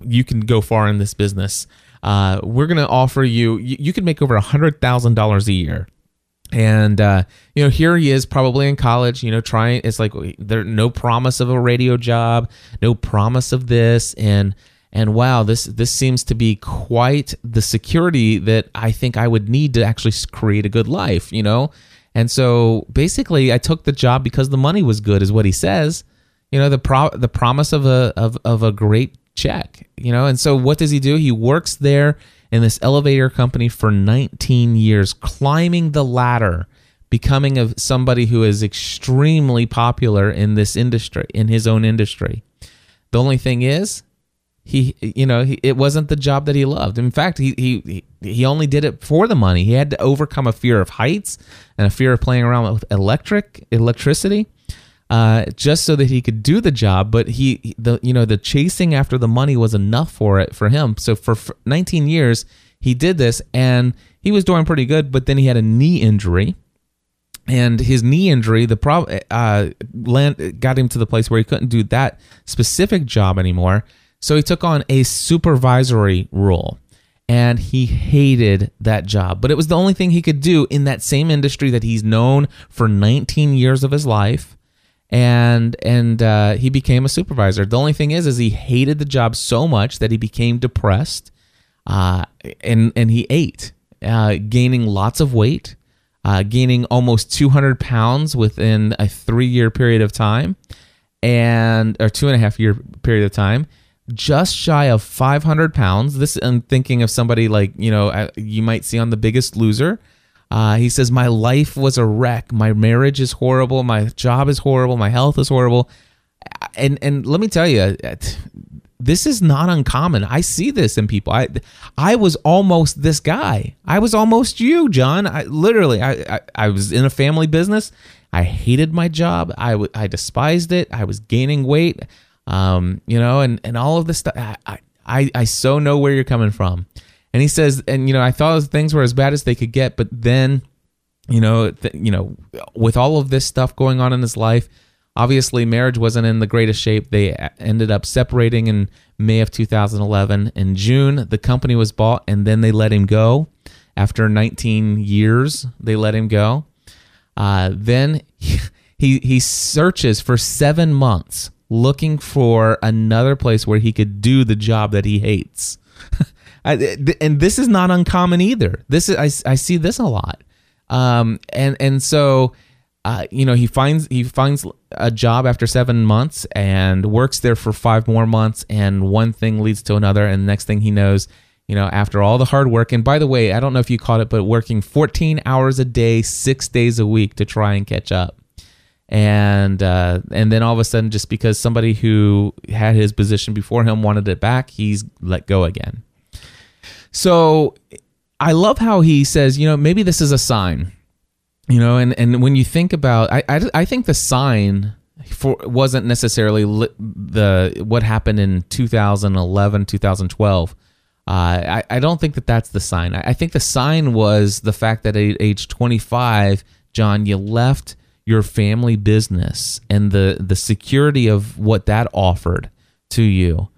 you can go far in this business. Uh, we're going to offer you, you, you can make over a hundred thousand dollars a year." And uh, you know, here he is, probably in college. You know, trying. It's like there no promise of a radio job, no promise of this, and and wow this this seems to be quite the security that i think i would need to actually create a good life you know and so basically i took the job because the money was good is what he says you know the pro the promise of a of, of a great check you know and so what does he do he works there in this elevator company for 19 years climbing the ladder becoming of somebody who is extremely popular in this industry in his own industry. The only thing is he you know he, it wasn't the job that he loved. In fact he, he he only did it for the money. He had to overcome a fear of heights and a fear of playing around with electric electricity uh, just so that he could do the job but he the you know the chasing after the money was enough for it for him so for 19 years he did this and he was doing pretty good but then he had a knee injury and his knee injury the prob uh land, got him to the place where he couldn't do that specific job anymore so he took on a supervisory role and he hated that job. But it was the only thing he could do in that same industry that he's known for 19 years of his life. And and uh, he became a supervisor. The only thing is, is he hated the job so much that he became depressed, uh, and and he ate, uh, gaining lots of weight, uh, gaining almost 200 pounds within a three year period of time, and or two and a half year period of time just shy of 500 pounds. This I'm thinking of somebody like you know uh, you might see on The Biggest Loser. Uh, he says, "My life was a wreck. My marriage is horrible. My job is horrible. My health is horrible." And and let me tell you, this is not uncommon. I see this in people. I I was almost this guy. I was almost you, John. I literally I I, I was in a family business. I hated my job. I, w- I despised it. I was gaining weight um, you know, and and all of this stuff. I, I I so know where you're coming from. And he says, and you know, I thought things were as bad as they could get, but then, you know, th- you know, with all of this stuff going on in his life, obviously marriage wasn't in the greatest shape. They ended up separating in May of 2011. In June, the company was bought, and then they let him go. After 19 years, they let him go. Uh, then he, he he searches for seven months looking for another place where he could do the job that he hates. and this is not uncommon either. This is I, I see this a lot. Um, and and so uh, you know, he finds he finds a job after seven months and works there for five more months, and one thing leads to another, and the next thing he knows, you know, after all the hard work, and by the way, I don't know if you caught it, but working 14 hours a day, six days a week to try and catch up, and uh, and then all of a sudden, just because somebody who had his position before him wanted it back, he's let go again. So I love how he says, you know, maybe this is a sign you know and and when you think about i i, I think the sign for wasn't necessarily li- the what happened in 2011 2012 uh, I, I don't think that that's the sign. I, I think the sign was the fact that at age 25, John, you left your family business and the, the security of what that offered to you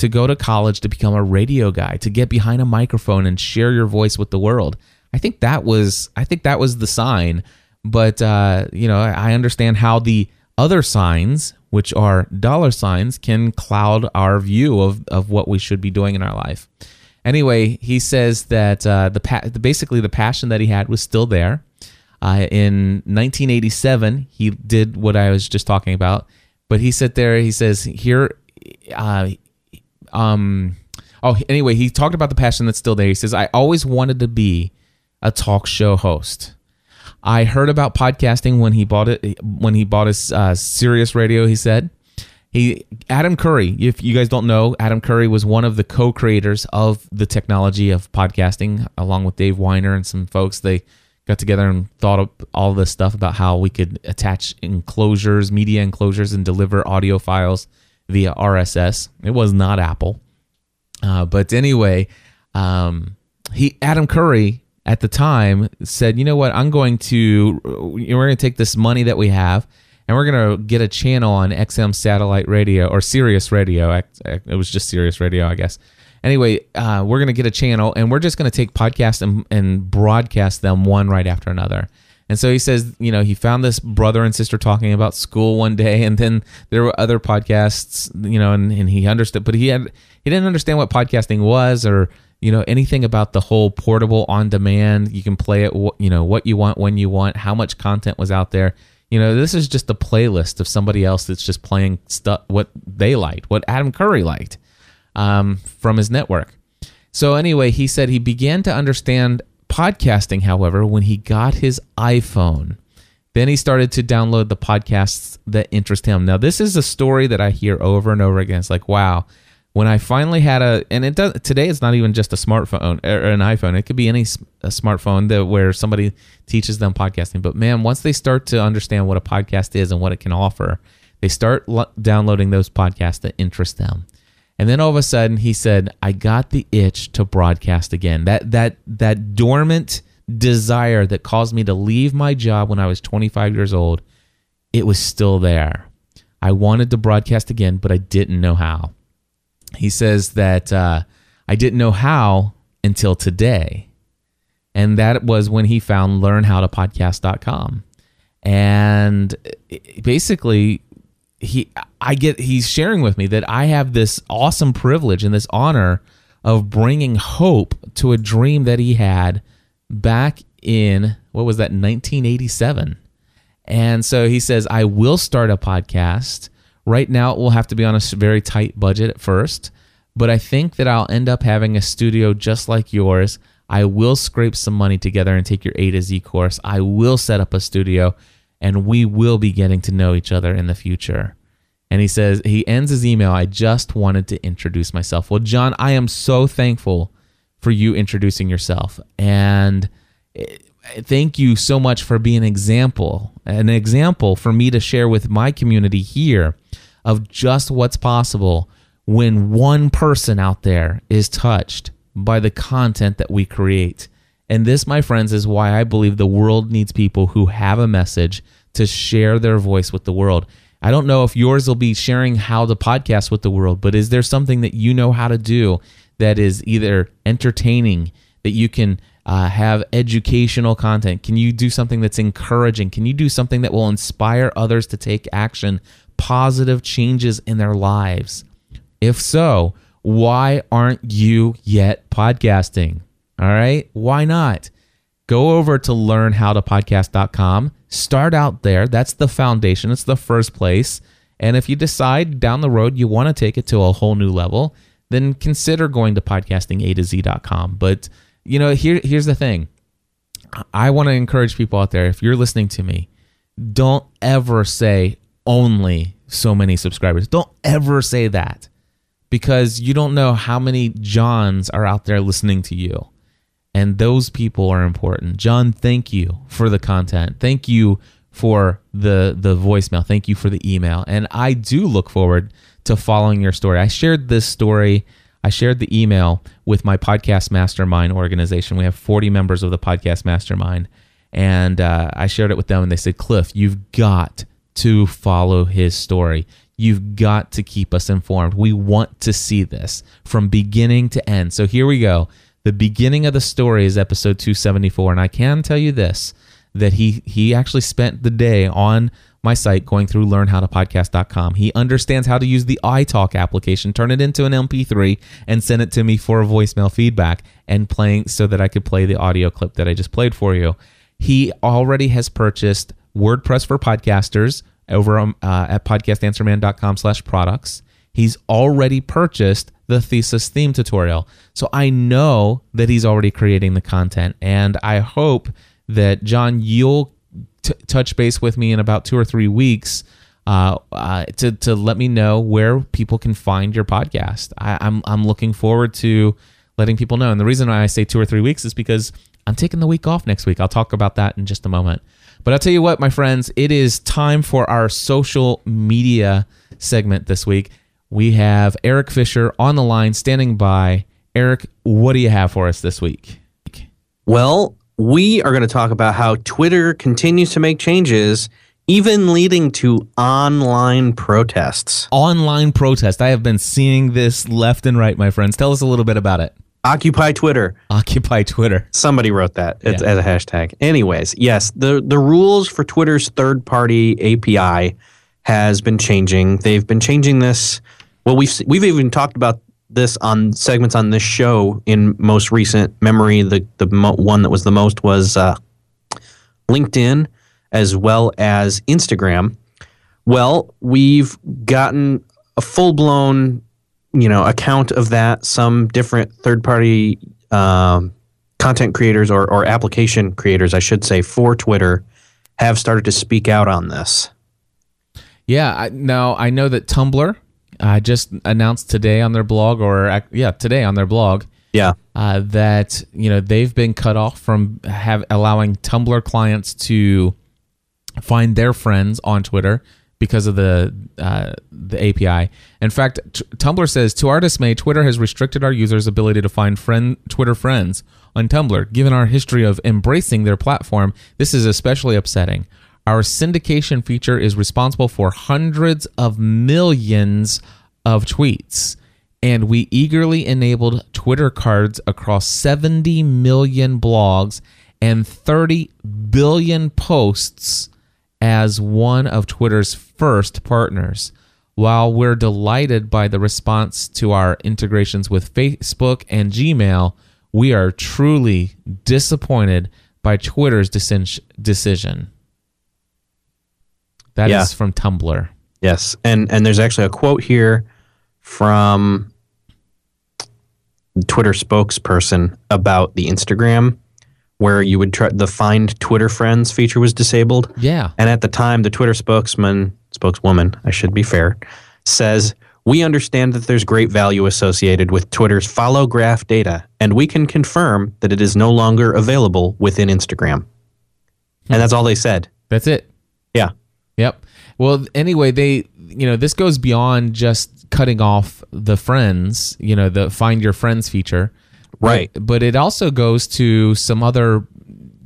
to go to college to become a radio guy, to get behind a microphone and share your voice with the world. I think that was I think that was the sign. But uh, you know, I understand how the other signs, which are dollar signs, can cloud our view of of what we should be doing in our life. Anyway, he says that uh, the pa- basically the passion that he had was still there. Uh, in 1987, he did what I was just talking about. But he said there, he says here, uh, um, oh, anyway, he talked about the passion that's still there. He says, I always wanted to be a talk show host. I heard about podcasting when he bought it when he bought his uh, Sirius Radio. He said he Adam Curry. If you guys don't know, Adam Curry was one of the co-creators of the technology of podcasting, along with Dave Winer and some folks. They got together and thought of all this stuff about how we could attach enclosures, media enclosures, and deliver audio files via RSS. It was not Apple, uh, but anyway, um, he Adam Curry at the time said, you know what, I'm going to, we're going to take this money that we have and we're going to get a channel on XM satellite radio or Sirius radio. It was just Sirius radio, I guess. Anyway, uh, we're going to get a channel and we're just going to take podcasts and, and broadcast them one right after another. And so he says, you know, he found this brother and sister talking about school one day, and then there were other podcasts, you know, and, and he understood, but he had he didn't understand what podcasting was or you know anything about the whole portable on demand you can play it you know what you want when you want how much content was out there. You know this is just a playlist of somebody else that's just playing stuff what they liked what adam curry liked um, from his network. So anyway he said he began to understand podcasting however when he got his iphone then he started to download the podcasts that interest him now this is a story that i hear over and over again it's like wow when I finally had a, and it does today. It's not even just a smartphone or an iPhone. It could be any smartphone that where somebody teaches them podcasting. But man, once they start to understand what a podcast is and what it can offer, they start lo- downloading those podcasts that interest them. And then all of a sudden, he said, "I got the itch to broadcast again. That that that dormant desire that caused me to leave my job when I was 25 years old, it was still there. I wanted to broadcast again, but I didn't know how." he says that uh, I didn't know how until today. And that was when he found learnhowtopodcast.com. And basically, he I get he's sharing with me that I have this awesome privilege and this honor of bringing hope to a dream that he had back in what was that 1987. And so he says I will start a podcast Right now, it will have to be on a very tight budget at first, but I think that I'll end up having a studio just like yours. I will scrape some money together and take your A to Z course. I will set up a studio and we will be getting to know each other in the future. And he says, he ends his email, I just wanted to introduce myself. Well, John, I am so thankful for you introducing yourself. And eh, thank you so much for being an example, an example for me to share with my community here of just what's possible when one person out there is touched by the content that we create. And this, my friends, is why I believe the world needs people who have a message to share their voice with the world. I don't know if yours will be sharing how to podcast with the world, but is there something that you know how to do that is either entertaining, that you can uh, have educational content? Can you do something that's encouraging? Can you do something that will inspire others to take action, positive changes in their lives? If so, why aren't you yet podcasting? All right, why not? go over to learnhowtopodcast.com. Start out there. That's the foundation. It's the first place. And if you decide down the road you want to take it to a whole new level, then consider going to podcasting A to Z.com. But you know, here here's the thing. I want to encourage people out there, if you're listening to me, don't ever say only so many subscribers. Don't ever say that because you don't know how many Johns are out there listening to you. And those people are important. John, thank you for the content. Thank you for the the voicemail. Thank you for the email. And I do look forward to following your story. I shared this story I shared the email with my podcast mastermind organization. We have 40 members of the podcast mastermind. And uh, I shared it with them, and they said, Cliff, you've got to follow his story. You've got to keep us informed. We want to see this from beginning to end. So here we go. The beginning of the story is episode 274. And I can tell you this that he, he actually spent the day on my site going through learnhowtopodcast.com. He understands how to use the iTalk application, turn it into an MP3, and send it to me for a voicemail feedback and playing so that I could play the audio clip that I just played for you. He already has purchased WordPress for podcasters over um, uh, at podcastanswerman.com slash products. He's already purchased the thesis theme tutorial. So I know that he's already creating the content. And I hope that, John, you'll t- touch base with me in about two or three weeks uh, uh, to to let me know where people can find your podcast. I, I'm I'm looking forward to letting people know. And the reason why I say two or three weeks is because I'm taking the week off next week. I'll talk about that in just a moment. But I'll tell you what, my friends, it is time for our social media segment this week. We have Eric Fisher on the line, standing by. Eric, what do you have for us this week? Well, we are going to talk about how Twitter continues to make changes, even leading to online protests. Online protest. I have been seeing this left and right, my friends. Tell us a little bit about it. Occupy Twitter. Occupy Twitter. Somebody wrote that as, Yeah. as a hashtag. Anyways, yes, the the rules for Twitter's third party API has been changing. They've been changing this. Well, we've we've even talked about this on segments on this show in most recent memory. The the mo- one that was the most was uh, LinkedIn as well as Instagram. Well, we've gotten a full blown, you know, account of that. Some different third party um, content creators or, or application creators, I should say, for Twitter have started to speak out on this. Yeah. I, now I know that Tumblr uh, just announced today on their blog, or yeah, today on their blog, Yeah. uh, that you know they've been cut off from have allowing Tumblr clients to find their friends on Twitter because of the uh, the API. In fact, t- Tumblr says to our dismay, Twitter has restricted our users' ability to find friend Twitter friends on Tumblr. Given our history of embracing their platform, this is especially upsetting. Our syndication feature is responsible for hundreds of millions of tweets and we eagerly enabled Twitter cards across 70 million blogs and 30 billion posts as one of Twitter's first partners. While we're delighted by the response to our integrations with Facebook and Gmail, we are truly disappointed by Twitter's decision. That is Yeah. from Tumblr. Yes, and and there's actually a quote here from Twitter spokesperson about the Instagram, where you would try the find Twitter friends feature was disabled, Yeah. and at the time, the Twitter spokesman spokeswoman, I should be fair, says. We understand that there's great value associated with Twitter's follow graph data, and we can confirm that it is no longer available within Instagram. And hmm. that's all they said. That's it. Yep. Well, anyway, they, you know, this goes beyond just cutting off the friends, you know, the find your friends feature. Right. But, but it also goes to some other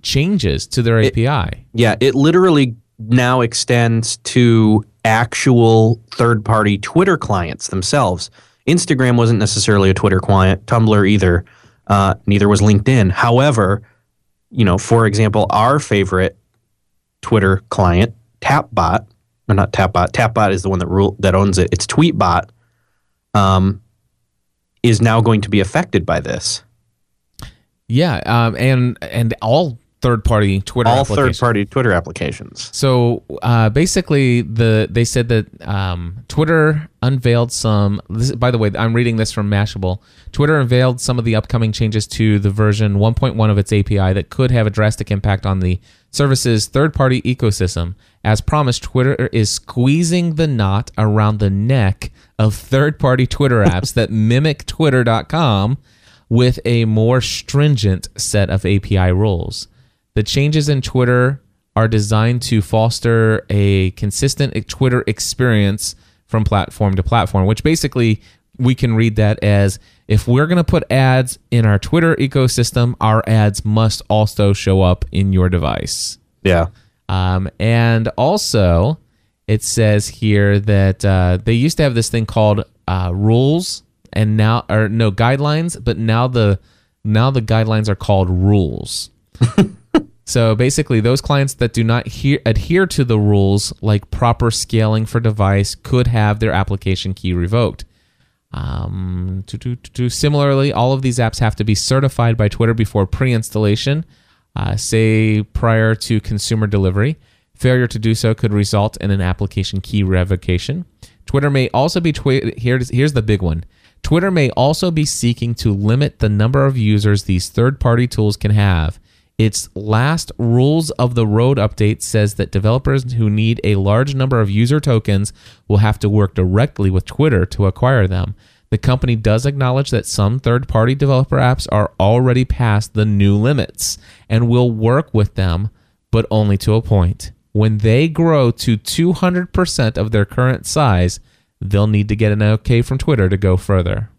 changes to their API. Yeah, it literally now extends to actual third party Twitter clients themselves. Instagram wasn't necessarily a Twitter client, Tumblr either, uh, neither was LinkedIn. However, you know, for example, our favorite Twitter client, Tapbot, or not Tapbot, Tapbot is the one that rule that owns it. It's Tweetbot, um, is now going to be affected by this. Yeah. Um, and, and all third-party Twitter all applications. third-party Twitter applications. So uh, basically, the they said that um, Twitter unveiled some. This, by the way, I'm reading this from Mashable. Twitter unveiled some of the upcoming changes to the version 1.1 of its API that could have a drastic impact on the service's third-party ecosystem. As promised, Twitter is squeezing the knot around the neck of third-party Twitter apps that mimic Twitter.com with a more stringent set of API rules. The changes in Twitter are designed to foster a consistent Twitter experience from platform to platform, which basically we can read that as if we're going to put ads in our Twitter ecosystem, our ads must also show up in your device. Yeah. Um, and also, it says here that uh, they used to have this thing called uh, rules, and now or no guidelines, but now the now the guidelines are called rules. so basically, those clients that do not he- adhere to the rules, like proper scaling for device, could have their application key revoked. Um, to, to, to, similarly, all of these apps have to be certified by Twitter before pre-installation, uh, say prior to consumer delivery. Failure to do so could result in an application key revocation. Twitter may also be twi- here's here's the big one. Twitter may also be seeking to limit the number of users these third-party tools can have. Its last rules of the road update says that developers who need a large number of user tokens will have to work directly with Twitter to acquire them. The company does acknowledge that some third party developer apps are already past the new limits and will work with them, but only to a point. When they grow to 200% of their current size, they'll need to get an okay from Twitter to go further.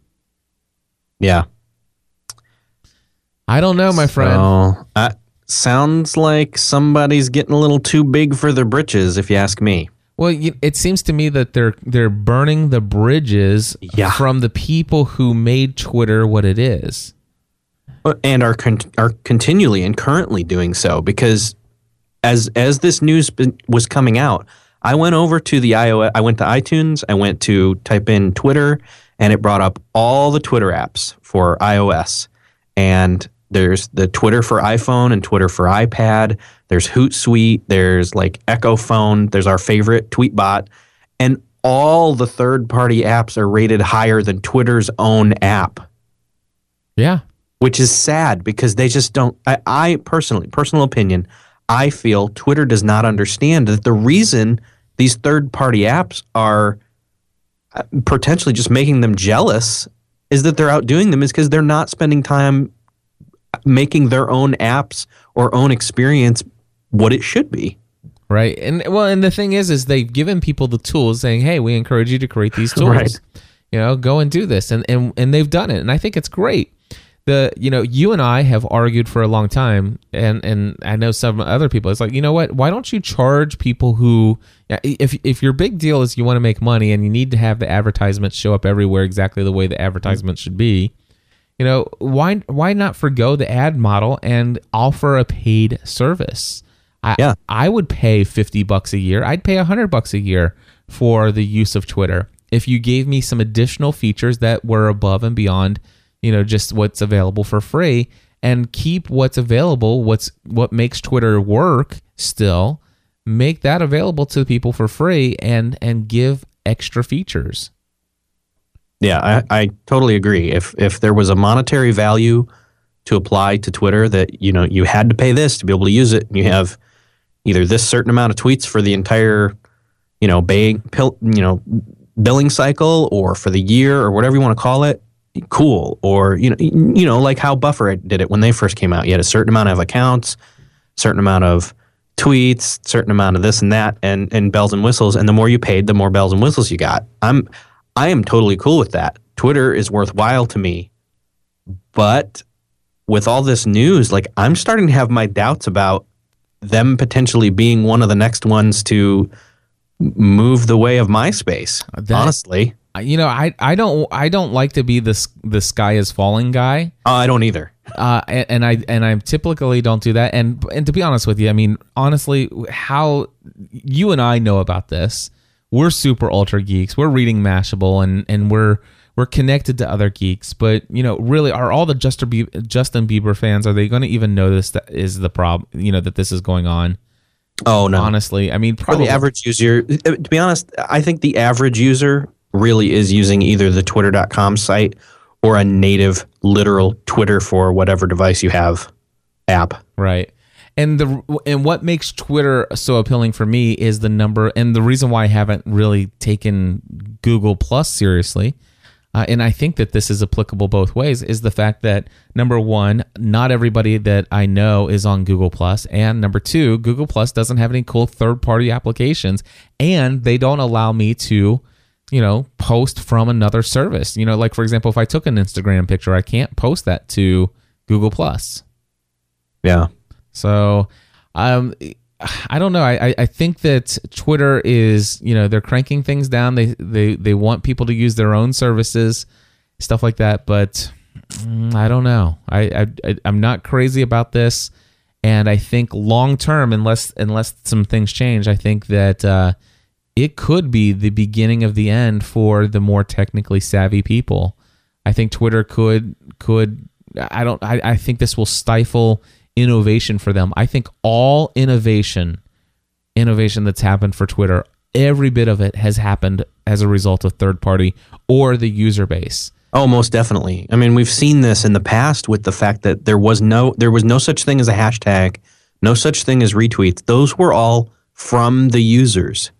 Yeah. I don't know, my friend. So, uh, sounds like somebody's getting a little too big for their britches, if you ask me. Well, it seems to me that they're they're burning the bridges Yeah. from the people who made Twitter what it is. And are con- are continually and currently doing so because as as this news was coming out, I went over to the iOS. I went to iTunes. I went to type in Twitter, and it brought up all the Twitter apps for iOS. And there's the Twitter for iPhone and Twitter for iPad. There's Hootsuite. There's like Echofon. There's our favorite Tweetbot, and all the third party apps are rated higher than Twitter's own app Yeah. which is sad because they just don't. I, I personally, personal opinion, I feel Twitter does not understand that the reason these third party apps are uh, potentially just making them jealous is that they're outdoing them is because they're not spending time making their own apps or own experience what it should be. Right. And well, and the thing is, is they've given people the tools saying, Hey, we encourage you to create these tools. Right. You know, go and do this. And, and and they've done it. And I think it's great. The you know, you and I have argued for a long time and and I know some other people, it's like, you know what, why don't you charge people who if if your big deal is you want to make money and you need to have the advertisements show up everywhere exactly the way the advertisement should be, you know, why why not forgo the ad model and offer a paid service? I, Yeah. I would pay 50 bucks a year. I'd pay 100 bucks a year for the use of Twitter. If you gave me some additional features that were above and beyond, you know, just what's available for free and keep what's available, what's what makes Twitter work still, make that available to the people for free and and give extra features. Yeah, I, I totally agree. If if there was a monetary value to apply to Twitter that you know you had to pay this to be able to use it, and you have either this certain amount of tweets for the entire you know bay, you know billing cycle or for the year or whatever you want to call it, cool. Or you know you know like how Buffer did it when they first came out. You had a certain amount of accounts, certain amount of tweets, certain amount of this and that, and and bells and whistles. And the more you paid, the more bells and whistles you got. I'm I am totally cool with that. Twitter is worthwhile to me. But with all this news, like I'm starting to have my doubts about them potentially being one of the next ones to move the way of MySpace. That- honestly, You know, I I don't I don't like to be this the sky is falling guy. uh, I don't either. uh, and, and I and I typically don't do that. And and to be honest with you, I mean, honestly, how you and I know about this, we're super ultra geeks. We're reading Mashable, and and we're we're connected to other geeks, but you know, really, are all the Justin Bieber, Justin Bieber fans are they going to even notice that is the problem? You know that this is going on. Oh no, Honestly, I mean, for probably the average user, uh, to be honest, I think the average user really is using either the Twitter.com site or a native literal Twitter for whatever device you have app. Right. And the and what makes Twitter so appealing for me is the number and the reason why I haven't really taken Google Plus seriously. Uh, and I think that this is applicable both ways is the fact that number one, not everybody that I know is on Google Plus, and number two, Google Plus doesn't have any cool third party applications, and they don't allow me to, you know, post from another service. You know, like for example, if I took an Instagram picture, I can't post that to Google Plus. Yeah. So, um, I don't know. I, I- think that Twitter is, you know, they're cranking things down. They they they want people to use their own services, stuff like that. But mm, I don't know. I I- I'm not crazy about this, and I think long term, unless unless some things change, I think that uh, it could be the beginning of the end for the more technically savvy people. I think Twitter could could I don't I, I think this will stifle innovation for them. I think all innovation innovation that's happened for Twitter, every bit of it has happened as a result of third party or the user base. Oh, most definitely. I mean, we've seen this in the past with the fact that there was no there was no such thing as a hashtag, no such thing as retweets. Those were all from the users,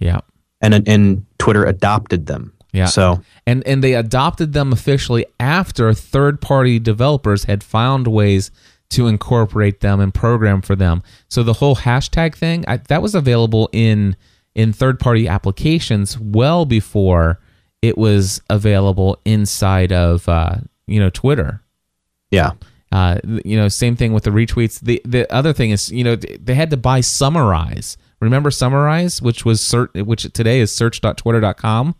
Yeah. and and Twitter adopted them. Yeah. So and and they adopted them officially after third party developers had found ways to incorporate them and program for them. So the whole hashtag thing I, that was available in in third party applications well before it was available inside of uh, you know Twitter. yeah, Uh, you know, same thing with the retweets. The the other thing is, you know, they had to buy Summize. Remember Summize, which was search, which today is search.twitter.com.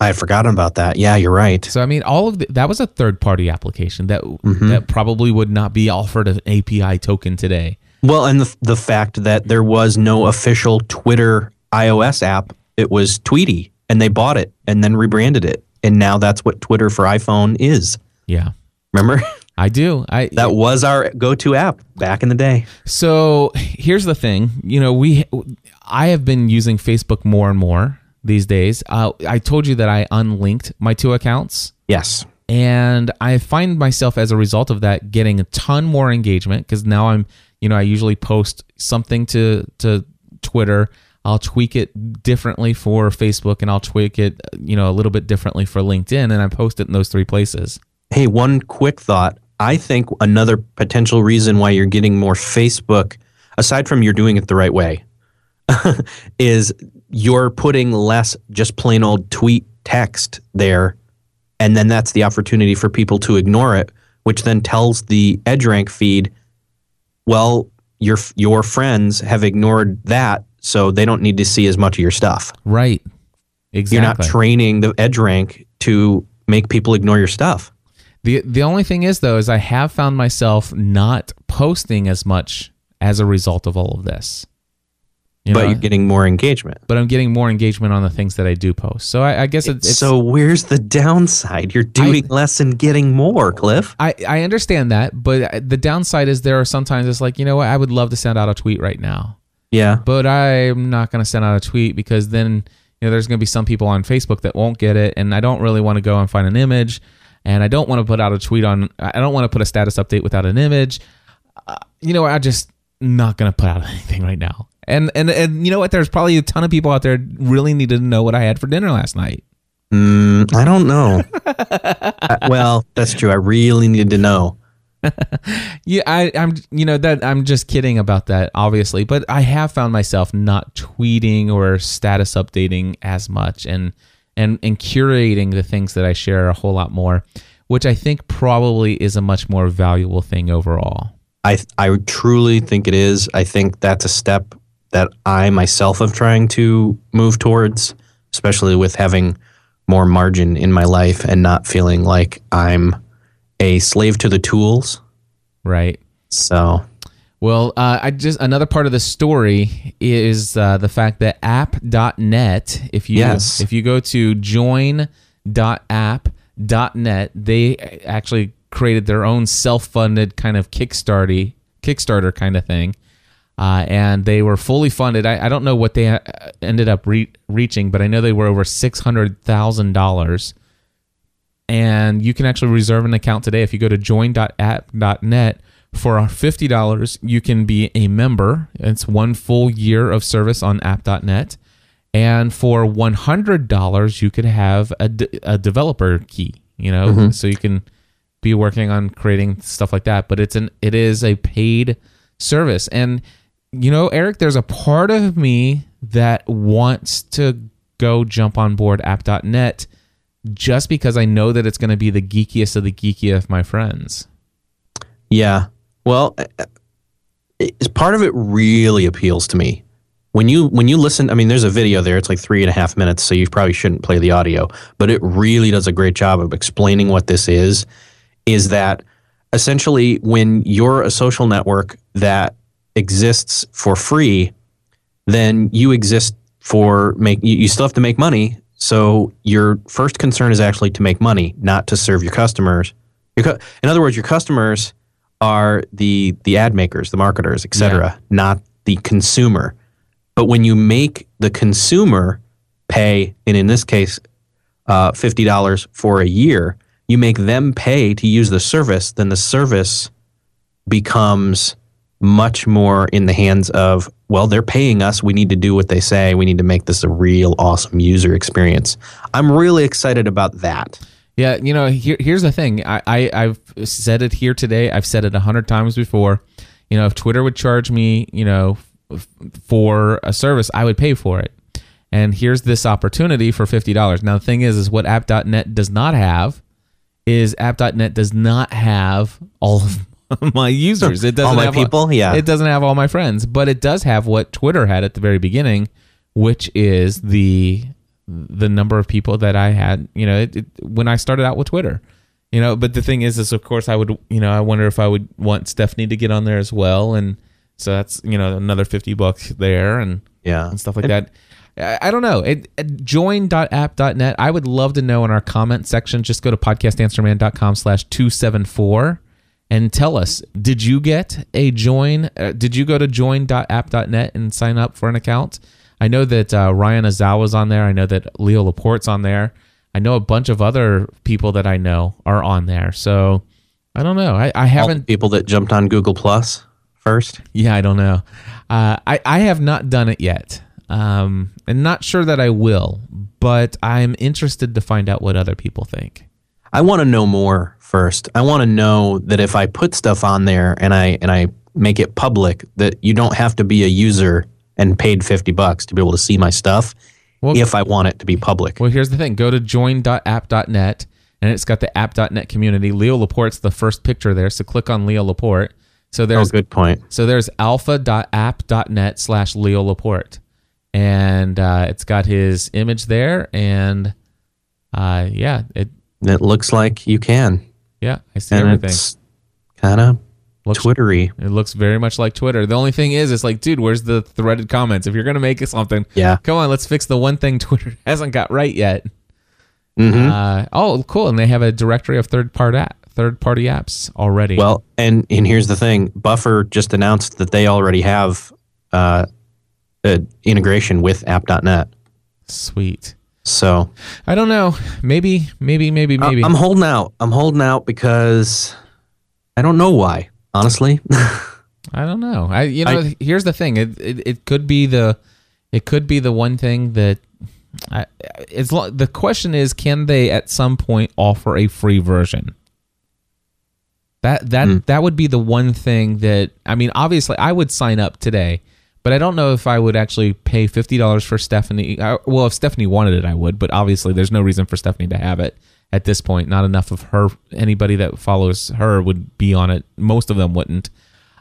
I had forgotten about that. Yeah, you're right. So I mean, all of the, that was a third party application that mm-hmm. that probably would not be offered an API token today. Well, and the the fact that there was no official Twitter iOS app, it was Tweetie, and they bought it and then rebranded it, and now that's what Twitter for iPhone is. Yeah, Remember, I do. I that was our go-to app back in the day. So here's the thing, you know, we I have been using Facebook more and more these days. Uh, I told you that I unlinked my two accounts. Yes. and I find myself as a result of that getting a ton more engagement because now I'm, you know, I usually post something to to Twitter. I'll tweak it differently for Facebook, and I'll tweak it, you know, a little bit differently for LinkedIn, and I post it in those three places. Hey, one quick thought. I think another potential reason why you're getting more Facebook, aside from you're doing it the right way, is you're putting less just plain old tweet text there. And then that's the opportunity for people to ignore it, which then tells the EdgeRank feed, well, your your friends have ignored that, so they don't need to see as much of your stuff. Right. Exactly. You're not training the EdgeRank to make people ignore your stuff. The the only thing is though is I have found myself not posting as much as a result of all of this. You but know, you're getting more engagement. but I'm getting more engagement on the things that I do post. So I, I guess it's, it's so where's the downside? You're doing less and getting more, Cliff. I, I understand that, but the downside is there are sometimes it's like, you know what, I would love to send out a tweet right now, Yeah. but I'm not going to send out a tweet because then, you know, there's going to be some people on Facebook that won't get it. And I don't really want to go and find an image. And I don't want to put out a tweet on, I don't want to put a status update without an image. Uh, you know, I just not going to put out anything right now. And, and, and you know what? There's probably a ton of people out there really needed to know what I had for dinner last night. Mm, I don't know. Uh, well, that's true. I really need to know. Yeah, I, I'm. You know that I'm just kidding about that, obviously. But I have found myself not tweeting or status updating as much, and and and curating the things that I share a whole lot more, which I think probably is a much more valuable thing overall. I I truly think it is. I think that's a step that I myself am trying to move towards, especially with having more margin in my life and not feeling like I'm a slave to the tools. Right. So Well, uh, I just another part of the story is uh, the fact that app.net, if you Yes. if you go to join join.app.net. They actually created their own self-funded kind of Kickstarter, Kickstarter kind of thing. Uh, and they were fully funded. I, I don't know what they uh, ended up re- reaching, but I know they were over six hundred thousand dollars. And you can actually reserve an account today if you go to join.app.net for fifty dollars. You can be a member. It's one full year of service on app.net, and for one hundred dollars, you could have a, de- a developer key. You know, so you can be working on creating stuff like that. But it's an it is a paid service, and you know, Erik, there's a part of me that wants to go jump on board app.net just because I know that it's going to be the geekiest of the geeky of my friends. Yeah. Well, uh, it, part of it really appeals to me. When you when you listen, I mean, there's a video there. It's like three and a half minutes, so you probably shouldn't play the audio. But it really does a great job of explaining what this is. Is that essentially when you're a social network that exists for free, then you exist for make. You, you still have to make money. So your first concern is actually to make money, not to serve your customers. Your in other words, your customers are the the ad makers, the marketers, et etc., not the consumer. But when you make the consumer pay, and in this case, uh, fifty dollars for a year, you make them pay to use the service. Then the service becomes much more in the hands of well, they're paying us. We need to do what they say. We need to make this a real awesome user experience. I'm really excited about that. Yeah, you know, here, here's the thing. I, I I've said it here today. I've said it a hundred times before. You know, if Twitter would charge me, you know, f- for a service, I would pay for it. And here's this opportunity for fifty dollars. Now the thing is, is what App.net does not have is App.net does not have all of my users. It doesn't All my have people? Yeah. It doesn't have all my friends, but it does have what Twitter had at the very beginning, which is the the number of people that I had, you know, it, it, when I started out with Twitter. You know, but the thing is, is of course I would, you know, I wonder if I would want Stephanie to get on there as well, and so that's you know another fifty bucks there and Yeah. and stuff like that. I, I don't know. It, it, join.app.net. I would love to know in our comment section. Just go to podcastanswerman.com slash 274 and tell us, did you get a join? Uh, did you go to join.app.net and sign up for an account? I know that uh, Ryan Azawa's on there. I know that Leo Laporte's on there. I know a bunch of other people that I know are on there. So I don't know. I, I haven't people that jumped on Google Plus first. yeah, I don't know. Uh, I I have not done it yet, um, and not sure that I will. But I'm interested to find out what other people think. I want to know more first. I want to know that if I put stuff on there and I and I make it public, that you don't have to be a user and paid fifty bucks to be able to see my stuff. Well- if I want it to be public, Well, here's the thing: go to join.app.net, and it's got the app.net community. Leo Laporte's the first picture there, so click on Leo Laporte. So oh, there's good point. so there's alpha.app.net slash Leo Laporte, and uh, it's got his image there, and uh, yeah, it It looks like you can, yeah, I see and everything. it's kind of Looks- twittery. It looks very much like Twitter. The only thing is, it's like, dude, where's the threaded comments? If you're gonna make something, Yeah. come on, let's fix the one thing Twitter hasn't got right yet. hmm Uh, oh, cool, and they have a directory of third part app, third party apps already. Well, and and here's the thing: Buffer just announced that they already have uh, integration with App.net. sweet. So I don't know. Maybe, maybe, maybe, maybe. I'm holding out. I'm holding out because I don't know why. Honestly, I don't know. I you know, I- here's the thing. It, it it could be the it could be the one thing that I, it's lo- the question is can they at some point offer a free version? That that hmm. that would be the one thing that I mean obviously I would sign up today, but I don't know if I would actually pay $50 for Stephanie. I, well, if Stephanie wanted it I would, but obviously there's no reason for Stephanie to have it at this point. Not enough of her anybody that follows her would be on it. Most of them wouldn't.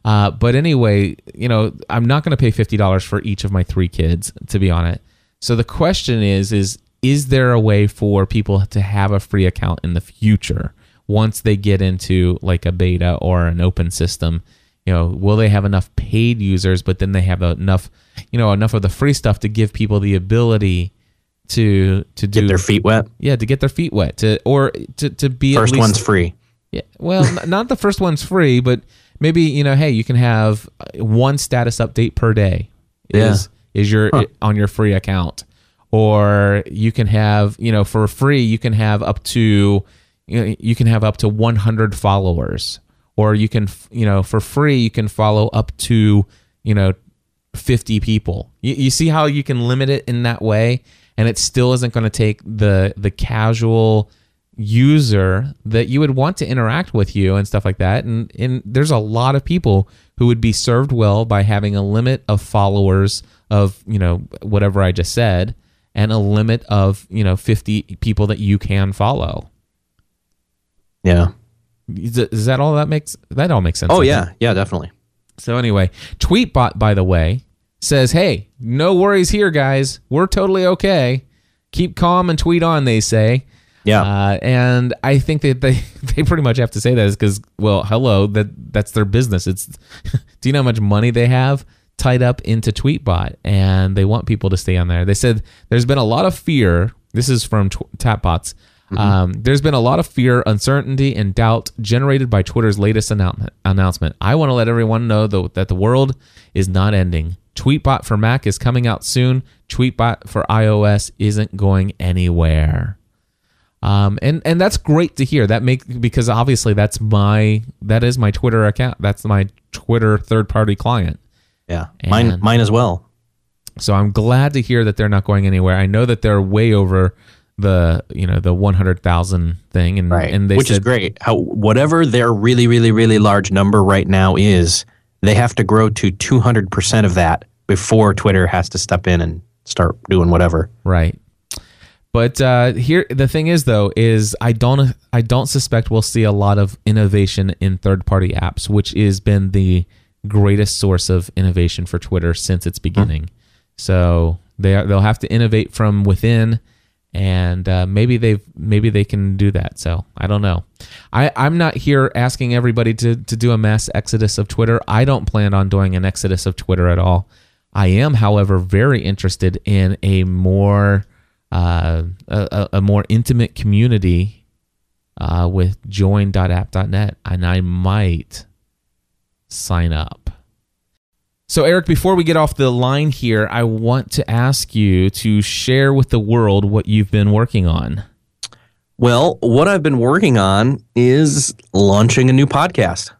Uh, but anyway, you know, I'm not going to pay fifty dollars for each of my three kids to be on it. So the question is, is is there a way for people to have a free account in the future once they get into like a beta or an open system? You know, will they have enough paid users, but then they have enough, you know, enough of the free stuff to give people the ability to to do Get their feet wet. yeah to get their feet wet to or to to be at First least, one's free. yeah well not the first one's free but maybe you know hey you can have uh, one status update per day is is your on your free account or you can have you know for free you can have up to you, know, you can have up to 100 followers or you can you know for free you can follow up to you know 50 people. You, you see how you can limit it in that way and it still isn't going to take the the casual user that you would want to interact with you and stuff like that. And and there's a lot of people who would be served well by having a limit of followers of you know whatever I just said and a limit of you know 50 people that you can follow. Yeah. Is, that all that makes that all makes sense Oh yeah. Yeah, definitely. so anyway tweetbot by the way says hey no worries here guys we're totally okay keep calm and tweet on they say Yeah. uh, and I think that they, they pretty much have to say that is because well, hello, that that's their business. It's do you know how much money they have tied up into Tweetbot, and they want people to stay on there. They said there's been a lot of fear. This is from tw- Tapbots. Um, there's been a lot of fear, uncertainty, and doubt generated by Twitter's latest announcement. Announcement. I want to let everyone know though that the world is not ending. Tweetbot for Mac is coming out soon. Tweetbot for iOS isn't going anywhere. Um, and and that's great to hear. That make because obviously that's my that is my Twitter account. That's my Twitter third party client. yeah. Mine mine as well. So I'm glad to hear that they're not going anywhere. I know that they're way over the you know the 100,000 thing, and right. and they Which is great. How whatever their really, really, really large number right now is, they have to grow to two hundred percent of that before Twitter has to step in and start doing whatever. Right. But uh, here, the thing is, though, is I don't, I don't suspect we'll see a lot of innovation in third-party apps, which has been the greatest source of innovation for Twitter since its beginning. So they are, they'll have to innovate from within, and uh, maybe they've, maybe they can do that. So I don't know. I, I'm not here asking everybody to to do a mass exodus of Twitter. I don't plan on doing an exodus of Twitter at all. I am, however, very interested in a more uh, a, a- more intimate community uh, with join.app.net, and I might sign up. So, Erik, before we get off the line here, I want to ask you to share with the world what you've been working on. Well, what I've been working on is launching a new podcast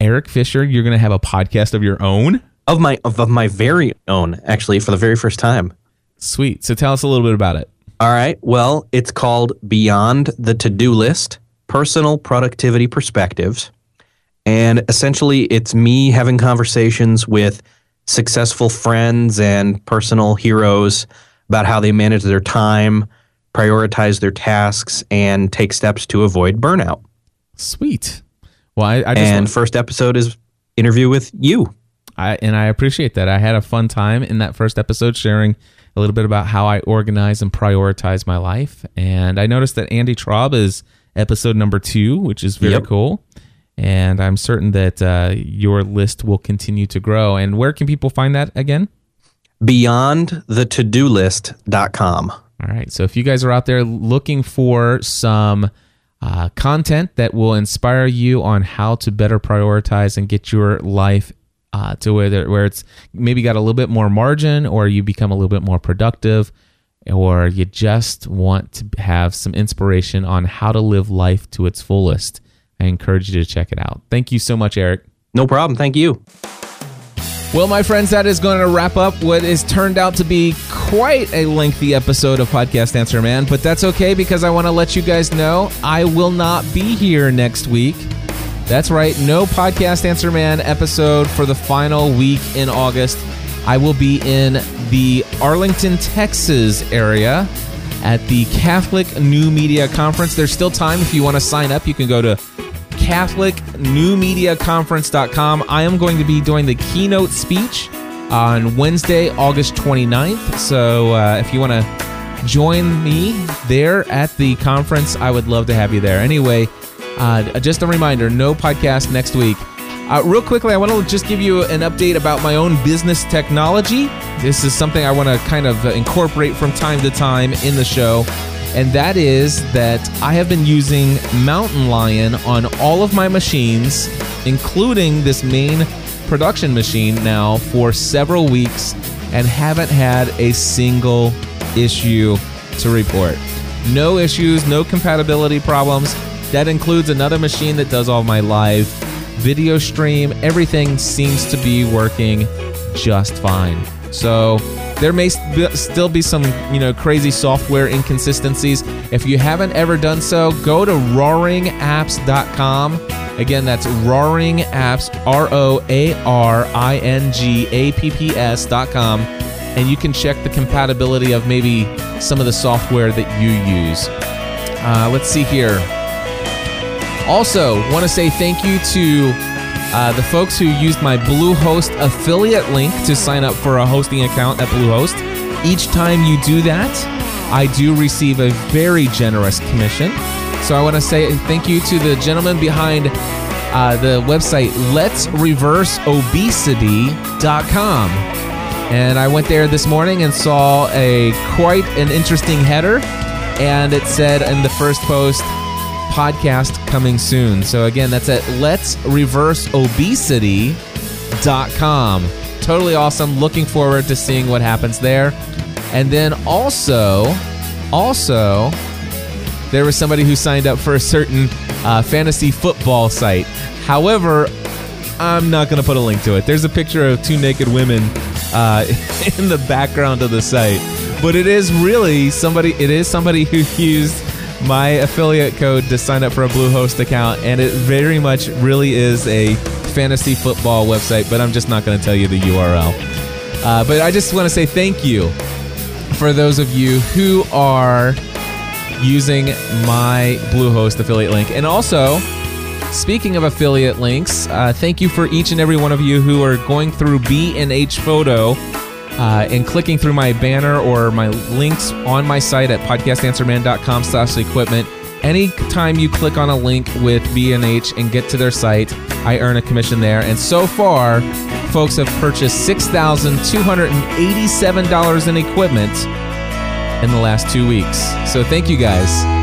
Erik Fisher, you're going to have a podcast of your own? of my of, of my very own, actually, for the very first time. Sweet. So, tell us a little bit about it. All right. Well, it's called Beyond the To Do List Personal Productivity Perspectives. And essentially, it's me having conversations with successful friends and personal heroes about how they manage their time, prioritize their tasks, and take steps to avoid burnout. Sweet. Well, I, I just And want- first episode is interview with you. I and I appreciate that. I had a fun time in that first episode sharing a little bit about how I organize and prioritize my life. And I noticed that Andy Traub is episode number two, which is very Yep. cool. And I'm certain that uh, your list will continue to grow. And where can people find that again? Beyond the to do list.com. All right. So if you guys are out there looking for some uh, content that will inspire you on how to better prioritize and get your life uh, to where where it's maybe got a little bit more margin, or you become a little bit more productive, or you just want to have some inspiration on how to live life to its fullest, I encourage you to check it out. Thank you so much, Erik. No problem. Thank you. Well, my friends, that is going to wrap up what has turned out to be quite a lengthy episode of Podcast Answer Man, but that's okay because I want to let you guys know I will not be here next week. That's right, no Podcast Answer Man episode for the final week in August. I will be in the Arlington, Texas area at the Catholic New Media Conference. There's still time if you want to sign up. You can go to catholicnewmediaconference.com. I am going to be doing the keynote speech on Wednesday, August 29th. So uh, if you want to join me there at the conference, I would love to have you there. Anyway, uh, just a reminder no podcast next week. Uh, real quickly, I want to just give you an update about my own business technology. This is something I want to kind of incorporate from time to time in the show. And that is that I have been using Mountain Lion on all of my machines, including this main production machine now for several weeks, and haven't had a single issue to report. No issues, no compatibility problems. That includes another machine that does all my live video stream. Everything seems to be working just fine. So there may st- still be some, you know, crazy software inconsistencies. If you haven't ever done so, go to roaringapps.com. Again, that's roaring R O A R I N G A P P S.com, and you can check the compatibility of maybe some of the software that you use. Uh, let's see here. Also, want to say thank you to uh, the folks who used my Bluehost affiliate link to sign up for a hosting account at Bluehost. Each time you do that, I do receive a very generous commission. So I want to say thank you to the gentleman behind uh, the website letsreverseobesity.com. And I went there this morning and saw a quite an interesting header, and it said in the first post, podcast coming soon. So again, that's at letsreverseobesity.com. Totally awesome. Looking forward to seeing what happens there. And then also, also, there was somebody who signed up for a certain uh, fantasy football site. However, I'm not going to put a link to it. There's a picture of two naked women uh, in the background of the site, but it is really somebody. It is somebody who used my affiliate code to sign up for a Bluehost account, and it very much really is a fantasy football website. But I'm just not going to tell you the URL. Uh, but I just want to say thank you for those of you who are using my Bluehost affiliate link, and also. Speaking of affiliate links, uh, thank you for each and every one of you who are going through B and H Photo uh, and clicking through my banner or my links on my site at podcastanswerman.com slash equipment. Anytime you click on a link with B&H and get to their site, I earn a commission there. And so far, folks have purchased $6,287 in equipment in the last two weeks. So thank you guys.